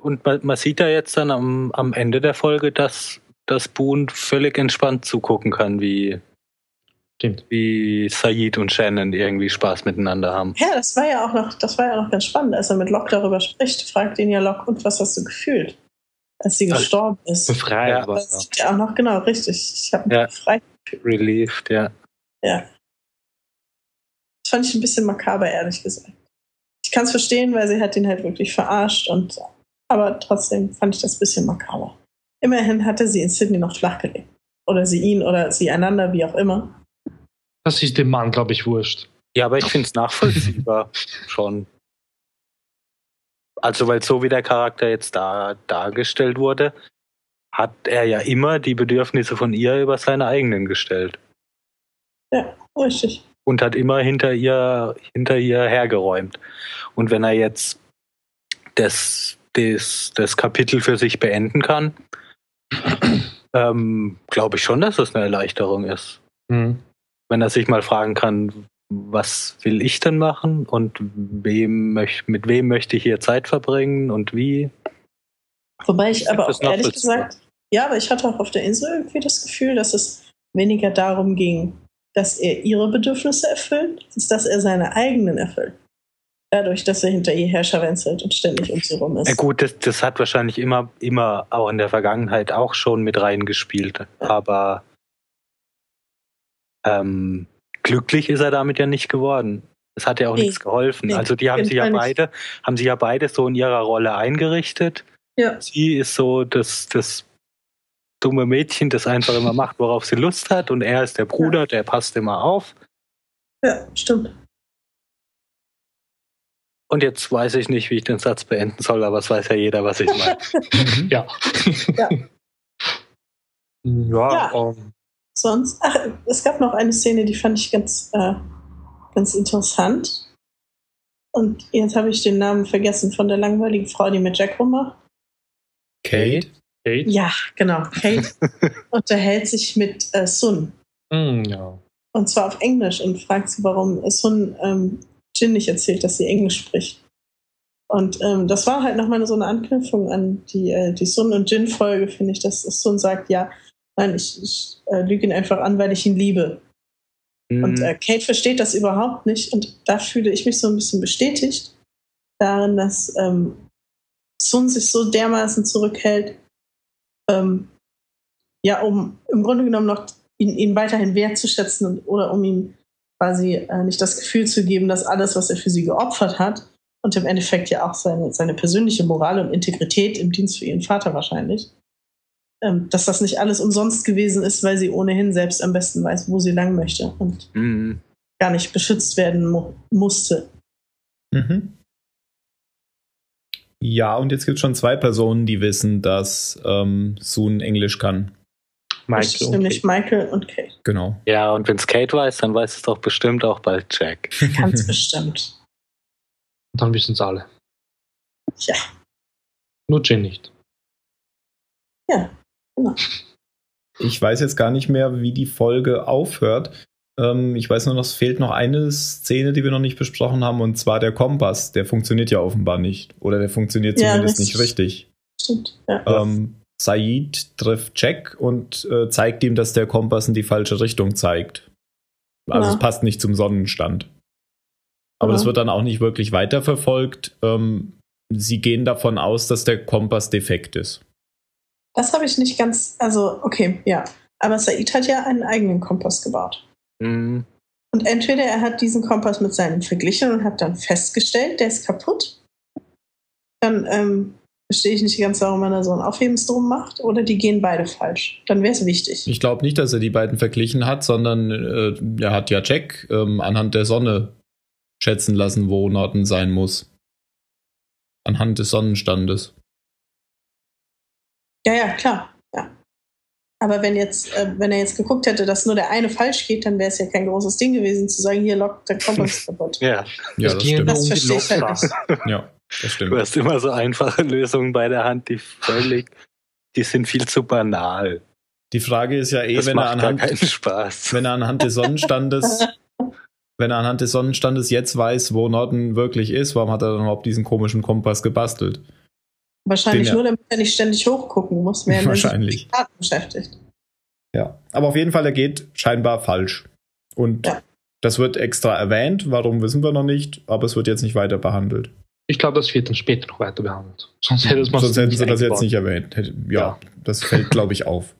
D: und man, man sieht da jetzt dann am, am Ende der Folge, dass, dass Boone völlig entspannt zugucken kann, wie,
A: Stimmt.
D: wie Said und Shannon irgendwie Spaß miteinander haben.
C: Ja, das war ja auch noch, das war ja noch ganz spannend, als er mit Locke darüber spricht, fragt ihn ja Locke, und was hast du gefühlt, als sie
D: Also,
C: gestorben ist?
A: Befreit
D: Ja,
A: war
C: Das
A: ja.
C: ja auch noch genau richtig. Ich habe mich
D: Ja.
C: befreit.
D: Relieved, ja.
C: Ja. Das fand ich ein bisschen makaber, ehrlich gesagt. Ich kann es verstehen, weil sie hat ihn halt wirklich verarscht und aber trotzdem fand ich das ein bisschen makaber. Immerhin hatte sie in Sydney noch flachgelegt. Oder sie ihn oder sie einander, wie auch immer.
A: Das ist dem Mann, glaube ich, wurscht.
D: Ja, aber ich finde es nachvollziehbar schon. also weil so wie der Charakter jetzt da dargestellt wurde, hat er ja immer die Bedürfnisse von ihr über seine eigenen gestellt.
C: Ja, richtig.
D: Und hat immer hinter ihr, hinter ihr hergeräumt. Und wenn er jetzt das, das, das Kapitel für sich beenden kann, ähm, glaube ich schon, dass das eine Erleichterung ist.
A: Mhm.
D: Wenn er sich mal fragen kann, was will ich denn machen und wem möcht, mit wem möchte ich hier Zeit verbringen und wie.
C: Wobei ich aber auch ehrlich gesagt, ja, aber ich hatte auch auf der Insel irgendwie das Gefühl, dass es weniger darum ging, dass er ihre Bedürfnisse erfüllt, als dass er seine eigenen erfüllt. Dadurch, dass er hinter ihr her scharwenzelt und ständig um sie rum ist.
D: Ja gut, das, das hat wahrscheinlich immer, immer auch in der Vergangenheit auch schon mit reingespielt. Aber ähm, glücklich ist er damit ja nicht geworden. Es hat ja auch
C: Nee.
D: nichts geholfen.
C: Nee,
D: also die haben sich ja
C: nicht.
D: beide, haben sich ja beide so in ihrer Rolle eingerichtet.
C: Ja.
D: Sie ist so das, das dumme Mädchen, das einfach immer macht, worauf sie Lust hat, und er ist der Bruder, der passt immer auf.
C: ja, stimmt.
D: Und jetzt weiß ich nicht, wie ich den Satz beenden soll, aber es weiß ja jeder, was ich meine.
A: Ja.
C: Ja.
A: ja,
C: Ja.
A: ähm,
C: Sonst, ach, es gab noch eine Szene, die fand ich ganz, äh, ganz interessant. Und jetzt habe ich den Namen vergessen von der langweiligen Frau, die mit Jack rummacht.
B: Kate?
A: Kate?
C: Ja, genau. Kate unterhält sich mit äh, Sun.
A: Hm, ja.
C: Und zwar auf Englisch und fragt sie, warum Sun ähm, Jin nicht erzählt, dass sie Englisch spricht. Und ähm, das war halt nochmal so eine Anknüpfung an die, äh, die Sun und Jin-Folge, finde ich, dass Sun sagt, ja, nein, ich, ich äh, lüge ihn einfach an, weil ich ihn liebe. Und
D: Mhm.
C: äh, Kate versteht das überhaupt nicht und da fühle ich mich so ein bisschen bestätigt darin, dass ähm, Sun sich so dermaßen zurückhält, ähm, ja, um im Grunde genommen noch ihn, ihn weiterhin wertzuschätzen und, oder um ihm quasi äh, nicht das Gefühl zu geben, dass alles, was er für sie geopfert hat und im Endeffekt ja auch seine, seine persönliche Moral und Integrität im Dienst für ihren Vater wahrscheinlich, ähm, dass das nicht alles umsonst gewesen ist, weil sie ohnehin selbst am besten weiß, wo sie lang möchte und
D: Mhm.
C: gar nicht beschützt werden mu musste.
B: Mhm. Ja, und jetzt gibt es schon zwei Personen, die wissen, dass ähm, Sun Englisch kann.
A: Michael
C: Richtig,
A: und
C: nämlich
A: Kate.
C: Michael und Kate.
B: Genau.
D: Ja, und wenn es Kate weiß, dann weiß es doch bestimmt auch bald Jack.
C: Ganz bestimmt.
A: Und dann wissen es alle.
C: Ja.
A: Nur Jin nicht.
C: Ja, genau.
B: Ich weiß jetzt gar nicht mehr, wie die Folge aufhört. Ähm, ich weiß nur noch, es fehlt noch eine Szene, die wir noch nicht besprochen haben, und zwar der Kompass. Der funktioniert ja offenbar nicht. Oder der funktioniert
C: Ja,
B: zumindest nicht richtig.
C: Stimmt. Ja.
B: Ähm, Said trifft Jack und äh, zeigt ihm, dass der Kompass in die falsche Richtung zeigt. Also
C: Ja.
B: es passt nicht zum Sonnenstand. Aber
C: Ja.
B: das wird dann auch nicht wirklich weiterverfolgt. Ähm, sie gehen davon aus, dass der Kompass defekt ist.
C: Das habe ich nicht ganz, also okay, ja. Aber Said hat ja einen eigenen Kompass gebaut.
D: Mhm.
C: Und entweder er hat diesen Kompass mit seinem verglichen und hat dann festgestellt, der ist kaputt. Dann ähm, verstehe ich nicht ganz, warum man da so einen Aufhebensdrum macht. Oder die gehen beide falsch. Dann wäre es wichtig.
B: Ich glaube nicht, dass er die beiden verglichen hat, sondern äh, er hat ja Jack ähm, anhand der Sonne schätzen lassen, wo Norton sein muss. Anhand des Sonnenstandes.
C: Ja, ja, klar. Aber wenn jetzt, äh, wenn er jetzt geguckt hätte, dass nur der eine falsch geht, dann wäre es ja kein großes Ding gewesen, zu sagen, hier lockt der Kompass kaputt.
D: Ja,
B: Ja, das stimmt.
C: Das verstehe ich halt
A: Lokstraße.
B: Ja, das
D: du
B: stimmt.
D: hast immer so einfache Lösungen bei der Hand, die völlig, die sind viel zu banal.
B: Die Frage ist ja eh,
D: Das
B: wenn er anhand wenn er anhand des Sonnenstandes, wenn er anhand des Sonnenstandes jetzt weiß, wo Norton wirklich ist, warum hat er dann überhaupt diesen komischen Kompass gebastelt?
C: Wahrscheinlich
B: Den ja-
C: nur, damit er nicht ständig hochgucken muss, während er sich
B: Wahrscheinlich.
C: mit Karten beschäftigt.
B: Ja. Aber auf jeden Fall, er geht scheinbar falsch. Und
C: Ja.
B: das wird extra erwähnt, warum wissen wir noch nicht, aber es wird jetzt nicht weiter behandelt.
A: Ich glaube, das wird dann später noch weiter behandelt. Sonst hätte
B: Sonst hätten sie das jetzt nicht erwähnt. Ja,
A: Ja.
B: das fällt, glaube ich, auf.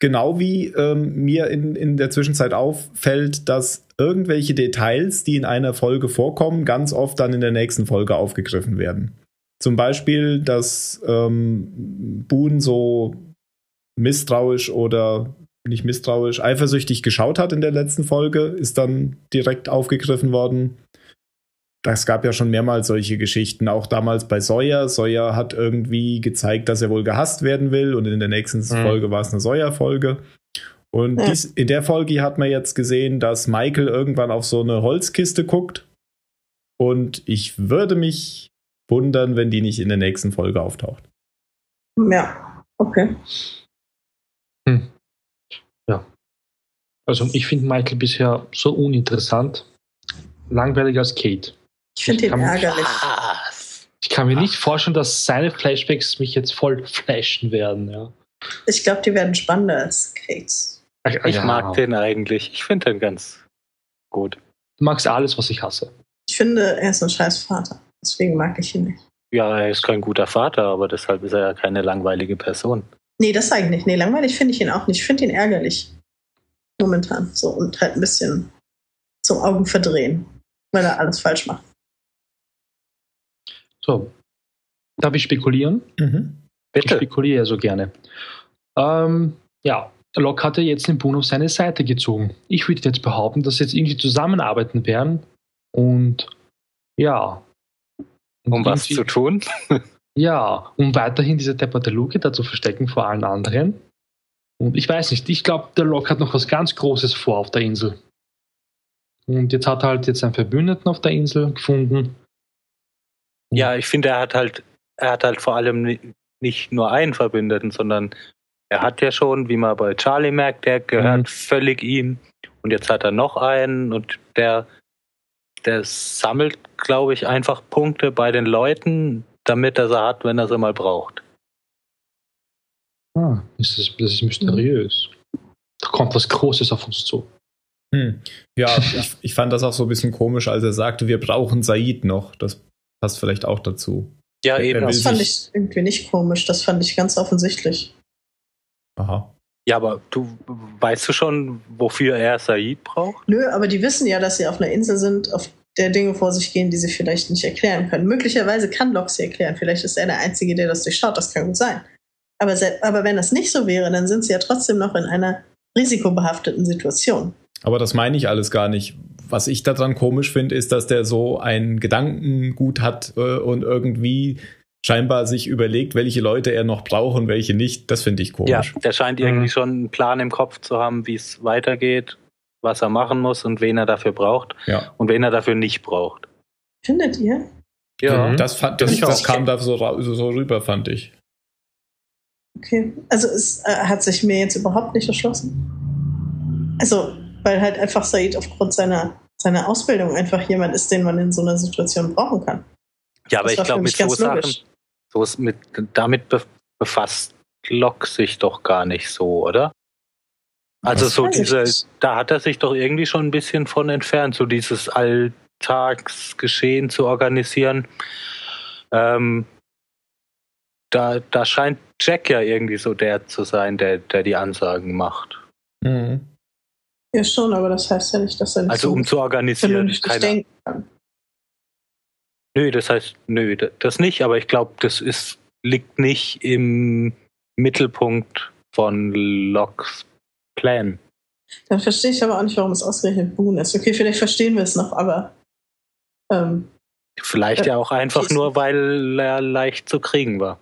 B: Genau wie ähm, mir in, in der Zwischenzeit auffällt, dass irgendwelche Details, die in einer Folge vorkommen, ganz oft dann in der nächsten Folge aufgegriffen werden. Zum Beispiel, dass ähm, Boone so misstrauisch oder nicht misstrauisch, eifersüchtig geschaut hat in der letzten Folge, ist dann direkt aufgegriffen worden. das gab ja schon mehrmals solche Geschichten, auch damals bei Sawyer. Sawyer hat irgendwie gezeigt, dass er wohl gehasst werden will und in der nächsten mhm. Folge war es eine Sawyer-Folge. Und ja. dies, in der Folge hat man jetzt gesehen, dass Michael irgendwann auf so eine Holzkiste guckt. Und ich würde mich wundern, wenn die nicht in der nächsten Folge auftaucht.
C: Ja, okay.
A: Hm. Ja. Also ich finde Michael bisher so uninteressant. Langweiliger als Kate.
C: Ich finde ihn ärgerlich.
A: Ich kann mir nicht vorstellen, dass seine Flashbacks mich jetzt voll flashen werden, ja.
C: Ich glaube, die werden spannender als Kates.
D: Ich ja. mag den eigentlich. Ich finde den ganz gut.
A: Du magst alles, was ich hasse.
C: Ich finde, er ist ein scheiß Vater. Deswegen mag ich ihn nicht.
D: Ja, er ist kein guter Vater, aber deshalb ist er ja keine langweilige Person.
C: Nee, das sage ich nicht. Nee, langweilig finde ich ihn auch nicht. Ich finde ihn ärgerlich. Momentan. So und halt ein bisschen zum Augen verdrehen, weil er alles falsch macht.
A: So. Darf ich spekulieren?
B: Mhm.
A: Bitte. Ich spekuliere ja so gerne. Ähm, ja, Locke hatte jetzt den Boon auf seine Seite gezogen. Ich würde jetzt behaupten, dass sie jetzt irgendwie zusammenarbeiten werden und ja.
D: Um was zu tun?
A: ja, um weiterhin diese depperte Luke da zu verstecken vor allen anderen. Und ich weiß nicht, ich glaube, der Locke hat noch was ganz Großes vor auf der Insel. Und jetzt hat er halt jetzt einen Verbündeten auf der Insel gefunden.
D: Ja, ich finde, er hat halt, er hat halt vor allem nicht nur einen Verbündeten, sondern er hat ja schon, wie man bei Charlie merkt, der gehört mhm. völlig ihm. Und jetzt hat er noch einen und der, der sammelt, glaube ich, einfach Punkte bei den Leuten, damit er sie hat, wenn er sie mal braucht.
A: Ah, das ist, das ist mysteriös. Da kommt was Großes auf uns zu.
B: Hm. Ja, ich, ich fand das auch so ein bisschen komisch, als er sagte, wir brauchen Said noch. Das passt vielleicht auch dazu.
C: Ja, eben. Das fand ich irgendwie nicht komisch. Das fand ich ganz offensichtlich.
B: Aha.
D: Ja, aber du weißt du schon, wofür er Said braucht?
C: Nö, aber die wissen ja, dass sie auf einer Insel sind, auf der Dinge vor sich gehen, die sie vielleicht nicht erklären können. Möglicherweise kann Locke sie erklären. Vielleicht ist er der Einzige, der das durchschaut. Das kann gut sein. Aber, aber wenn das nicht so wäre, dann sind sie ja trotzdem noch in einer risikobehafteten Situation.
B: Aber das meine ich alles gar nicht. Was ich daran komisch finde, ist, dass der so ein Gedankengut hat äh, und irgendwie scheinbar sich überlegt, welche Leute er noch braucht und welche nicht. Das finde ich komisch. Ja,
D: der scheint irgendwie mhm. schon einen Plan im Kopf zu haben, wie es weitergeht, was er machen muss und wen er dafür braucht
B: ja.
D: und wen er dafür nicht braucht.
C: Findet ihr?
B: Ja. Das, fand, das, das kam da so, so, rüber, fand ich.
C: Okay, also es äh, hat sich mir jetzt überhaupt nicht erschlossen. Also, weil halt einfach Said aufgrund seiner, seiner Ausbildung einfach jemand ist, den man in so einer Situation brauchen kann.
D: Ja, aber das ich glaube, mit so Sachen, so ist mit, damit befasst Locke sich doch gar nicht so, oder? Also das so diese, da hat er sich doch irgendwie schon ein bisschen von entfernt, so dieses Alltagsgeschehen zu organisieren. Ähm, da, da scheint Jack ja irgendwie so der zu sein, der, der die Ansagen macht.
B: Mhm.
C: Ja, schon, aber das heißt ja nicht, dass er nicht
D: Also um zu organisieren, keine, Nö, das heißt, nö, das nicht, aber ich glaube, das ist, liegt nicht im Mittelpunkt von Locks Plan.
C: Dann verstehe ich aber auch nicht, warum es ausgerechnet Boone ist. Okay, vielleicht verstehen wir es noch, aber. Ähm,
D: vielleicht äh, ja auch einfach nur, weil er leicht zu kriegen war.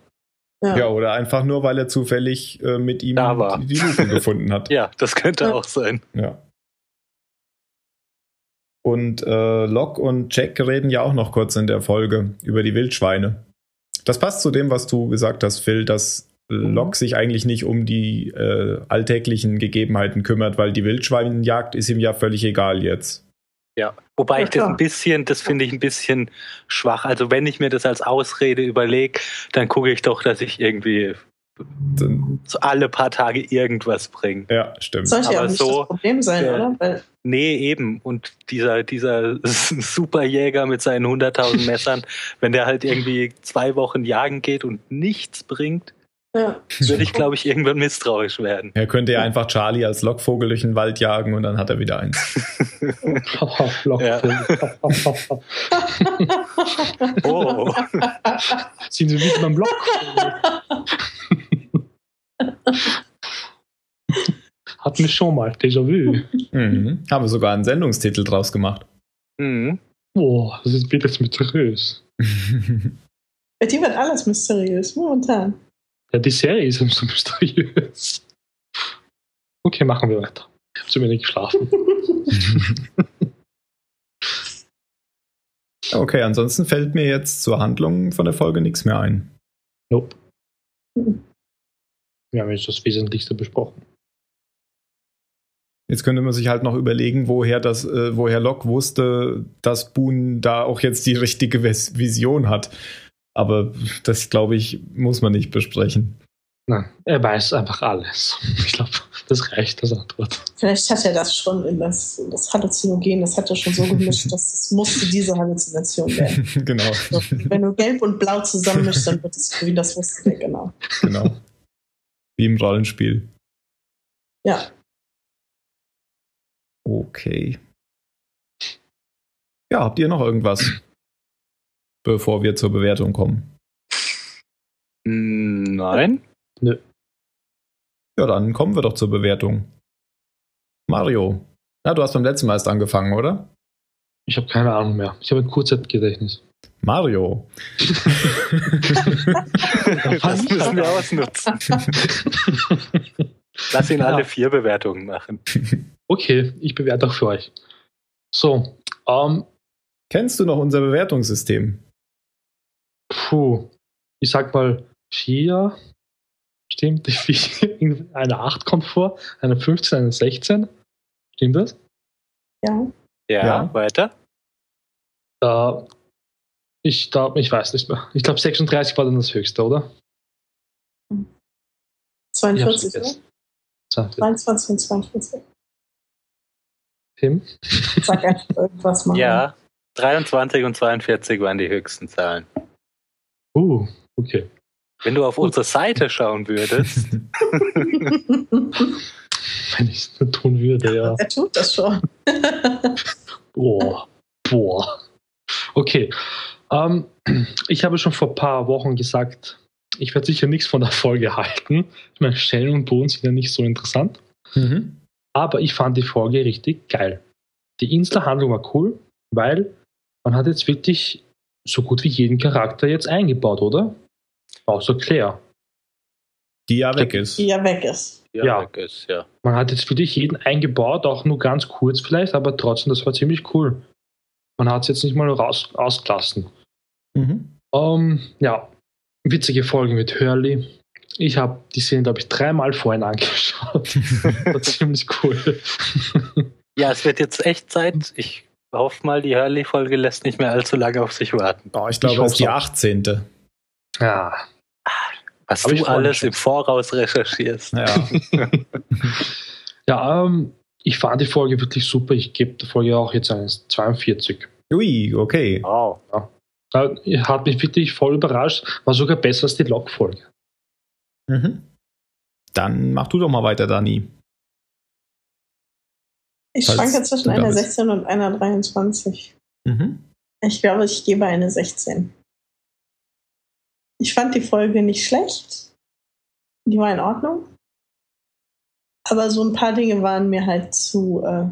B: Ja. ja, oder einfach nur, weil er zufällig äh, mit ihm die, die Lupe gefunden hat.
D: Ja, das könnte ja. auch sein.
B: Ja. Und äh, Locke und Jack reden ja auch noch kurz in der Folge über die Wildschweine. Das passt zu dem, was du gesagt hast, Phil, dass Locke sich eigentlich nicht um die äh, alltäglichen Gegebenheiten kümmert, weil die Wildschweinjagd ist ihm ja völlig egal jetzt.
D: Ja, wobei ich das ein bisschen, das finde ich ein bisschen schwach. Also wenn ich mir das als Ausrede überlege, dann gucke ich doch, dass ich irgendwie alle paar Tage irgendwas bringen.
B: Ja, stimmt.
C: Sollte ja auch nicht so, das Problem sein, der, oder? Weil
D: nee, eben. Und dieser, dieser Superjäger mit seinen 100.000 Messern, wenn der halt irgendwie zwei Wochen jagen geht und nichts bringt, ja. würde ich, glaube ich, irgendwann misstrauisch werden.
B: Er könnte ja einfach Charlie als Lockvogel durch den Wald jagen und dann hat er wieder eins.
A: oh. Sind Sie mit meinem Lock? Hatten wir schon mal, Déjà-vu.
B: Mhm. Haben wir sogar einen Sendungstitel draus gemacht.
D: Mhm.
A: Boah, das ist wieder mysteriös.
C: Bei dir wird alles mysteriös, momentan.
A: Ja, die Serie ist so mysteriös. Okay, machen wir weiter. Ich habe zu wenig geschlafen.
B: okay, ansonsten fällt mir jetzt zur Handlung von der Folge nichts mehr ein.
A: Nope. Wir haben jetzt das Wesentlichste besprochen.
B: Jetzt könnte man sich halt noch überlegen, woher das, äh, woher Locke wusste, dass Boone da auch jetzt die richtige Vision hat. Aber das, glaube ich, muss man nicht besprechen.
A: Nein, er weiß einfach alles. Ich glaube, das reicht als Antwort.
C: Vielleicht hat er das schon in das, das Halluzinogen, das hat er schon so gemischt, dass es musste diese Halluzination werden.
B: genau.
C: So, wenn du gelb und blau zusammenmischst, dann wird es wie das wusste er, genau.
B: Genau. Wie im Rollenspiel.
C: Ja.
B: Okay. Ja, habt ihr noch irgendwas, bevor wir zur Bewertung kommen?
D: Nein.
A: Nö.
B: Ja, dann kommen wir doch zur Bewertung. Mario. Na, du hast beim letzten Mal erst angefangen, oder?
A: Ich habe keine Ahnung mehr. Ich habe ein Kurzzeitgedächtnis.
B: Mario.
D: das müssen wir ausnutzen. Lass ihn alle vier Bewertungen machen.
A: Okay, ich bewerte auch für euch. So, ähm,
B: Kennst du noch unser Bewertungssystem?
A: Puh, ich sag mal vier. Stimmt, eine 8 kommt vor, eine 15, eine 16. Stimmt das?
C: Ja.
D: Ja, ja. weiter.
A: Äh, ich glaube, ich weiß nicht mehr. Ich glaube, 36 war dann das höchste, oder?
C: 42, oder? 22 und 42.
A: Tim?
C: Sag einfach irgendwas mal.
D: Ja, 23 und 42 waren die höchsten Zahlen.
A: Uh, okay.
D: Wenn du auf unsere Seite schauen würdest.
A: Wenn ich es nur tun würde, ja.
C: Er tut das schon.
A: boah, boah. Okay. Ähm, ich habe schon vor ein paar Wochen gesagt, ich werde sicher nichts von der Folge halten. Ich meine, Stellen und Boden sind ja nicht so interessant. Mhm. Aber ich fand die Folge richtig geil. Die Inselhandlung war cool, weil man hat jetzt wirklich so gut wie jeden Charakter jetzt eingebaut, oder? Außer Claire.
B: Die ja weg ist.
C: Die ja weg ist.
D: Die ja, weg ist, ja.
A: Man hat jetzt wirklich jeden eingebaut, auch nur ganz kurz vielleicht, aber trotzdem, das war ziemlich cool. Man hat es jetzt nicht mal raus, ausgelassen. Mhm. Um, ähm, ja, witzige Folge mit Hurley. Ich habe die Szene, glaube ich, dreimal vorhin angeschaut. war ziemlich cool.
D: ja, es wird jetzt echt Zeit. Ich hoffe mal, die Hurley-Folge lässt nicht mehr allzu lange auf sich warten.
B: Oh, ich glaube, es ist die 18.
A: Ja.
D: Was Aber du alles im Voraus recherchierst.
B: Ja,
A: ja ähm, ich fand die Folge wirklich super. Ich gebe der Folge auch jetzt eine 42.
B: Ui, okay.
A: Wow. Ja. Hat mich wirklich voll überrascht. War sogar besser als die Log-Folge.
B: Mhm. Dann mach du doch mal weiter, Dani.
C: Ich schwanke zwischen einer 16 und einer 23. Mhm. Ich glaube, ich gebe eine 16. Ich fand die Folge nicht schlecht. Die war in Ordnung. Aber so ein paar Dinge waren mir halt zu, äh,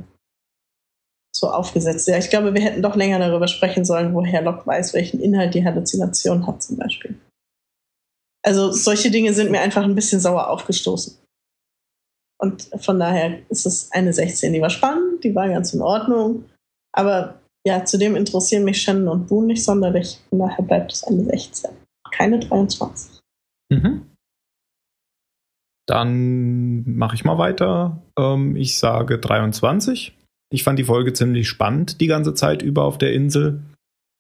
C: so aufgesetzt. Ja, ich glaube, wir hätten doch länger darüber sprechen sollen, woher Locke weiß, welchen Inhalt die Halluzination hat, zum Beispiel. Also solche Dinge sind mir einfach ein bisschen sauer aufgestoßen. Und von daher ist es eine 16. Die war spannend, die war ganz in Ordnung. Aber ja, zudem interessieren mich Shannon und Boone nicht sonderlich. Von daher bleibt es eine 16. Keine 23.
B: Mhm. Dann mache ich mal weiter. Ähm, ich sage 23. Ich fand die Folge ziemlich spannend die ganze Zeit über auf der Insel.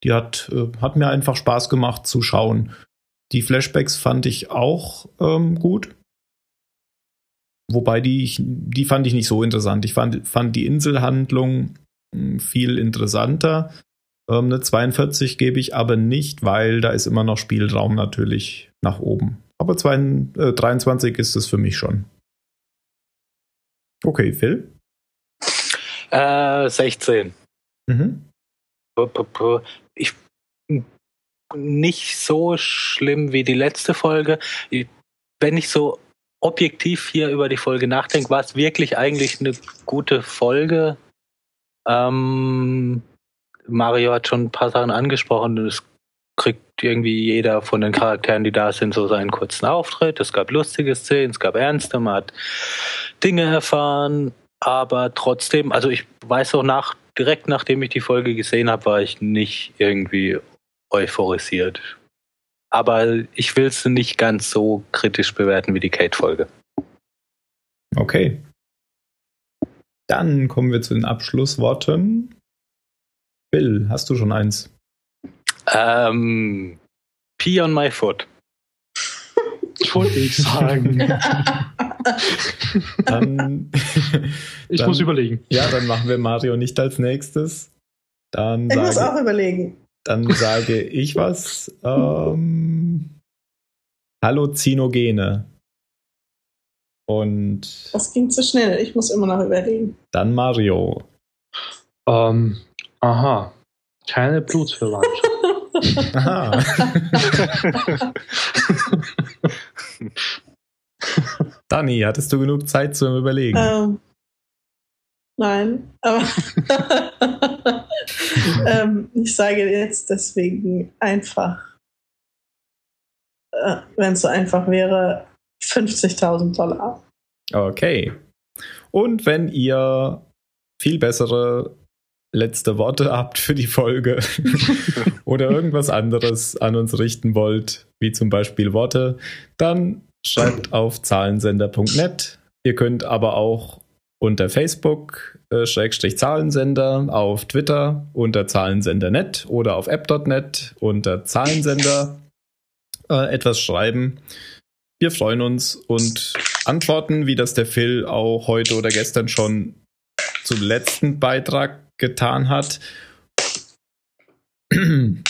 B: Die hat, äh, hat mir einfach Spaß gemacht zu schauen. Die Flashbacks fand ich auch ähm, gut. Wobei die, die fand ich nicht so interessant. Ich fand, fand die Inselhandlung hm, viel interessanter. Ähm, eine 42 gebe ich aber nicht, weil da ist immer noch Spielraum natürlich nach oben. Aber 22, äh, 23 ist es für mich schon. Okay, Phil?
D: Äh, 16. Mhm. Ich nicht so schlimm wie die letzte Folge. Wenn ich so objektiv hier über die Folge nachdenke, war es wirklich eigentlich eine gute Folge. Ähm, Mario hat schon ein paar Sachen angesprochen. Es kriegt irgendwie jeder von den Charakteren, die da sind, so seinen kurzen Auftritt. Es gab lustige Szenen, es gab ernste, man hat Dinge erfahren, aber trotzdem, also ich weiß auch nach, direkt nachdem ich die Folge gesehen habe, war ich nicht irgendwie euphorisiert. Aber ich will es nicht ganz so kritisch bewerten wie die Kate-Folge.
B: Okay. Dann kommen wir zu den Abschlussworten. Bill, hast du schon eins?
D: Ähm, Pee on my foot.
A: Wollte ich sagen.
B: dann,
A: ich
B: dann,
A: muss überlegen.
B: Ja, dann machen wir Mario nicht als nächstes. Dann
C: ich
B: sage,
C: muss auch überlegen.
B: Dann sage ich was. Ähm, Halluzinogene. Und.
C: Das ging zu schnell. Ich muss immer noch überlegen.
B: Dann Mario.
A: Ähm, aha. Keine Blutsverwandtschaft.
B: Aha. Dani, hattest du genug Zeit zum Überlegen?
C: Ähm, nein, aber ähm, ich sage jetzt deswegen einfach, äh, wenn es so einfach wäre, 50.000 Dollar.
B: Okay. Und wenn ihr viel bessere letzte Worte habt für die Folge oder irgendwas anderes an uns richten wollt, wie zum Beispiel Worte, dann schreibt auf zahlensender.net. Ihr könnt aber auch unter Facebook äh, auf Twitter unter Zahlensender.net oder auf app.net unter Zahlensender äh, etwas schreiben. Wir freuen uns und antworten, wie das der Phil auch heute oder gestern schon zum letzten Beitrag getan hat.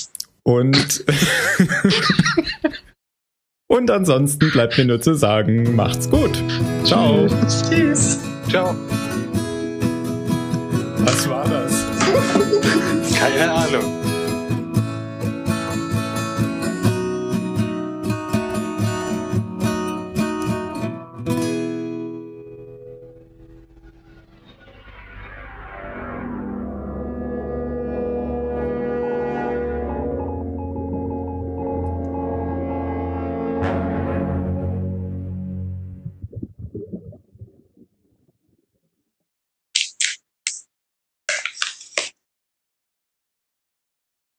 B: Und, und ansonsten bleibt mir nur zu sagen, macht's gut. Ciao.
C: Tschüss.
D: Ciao.
B: Was war das?
D: Keine Ahnung.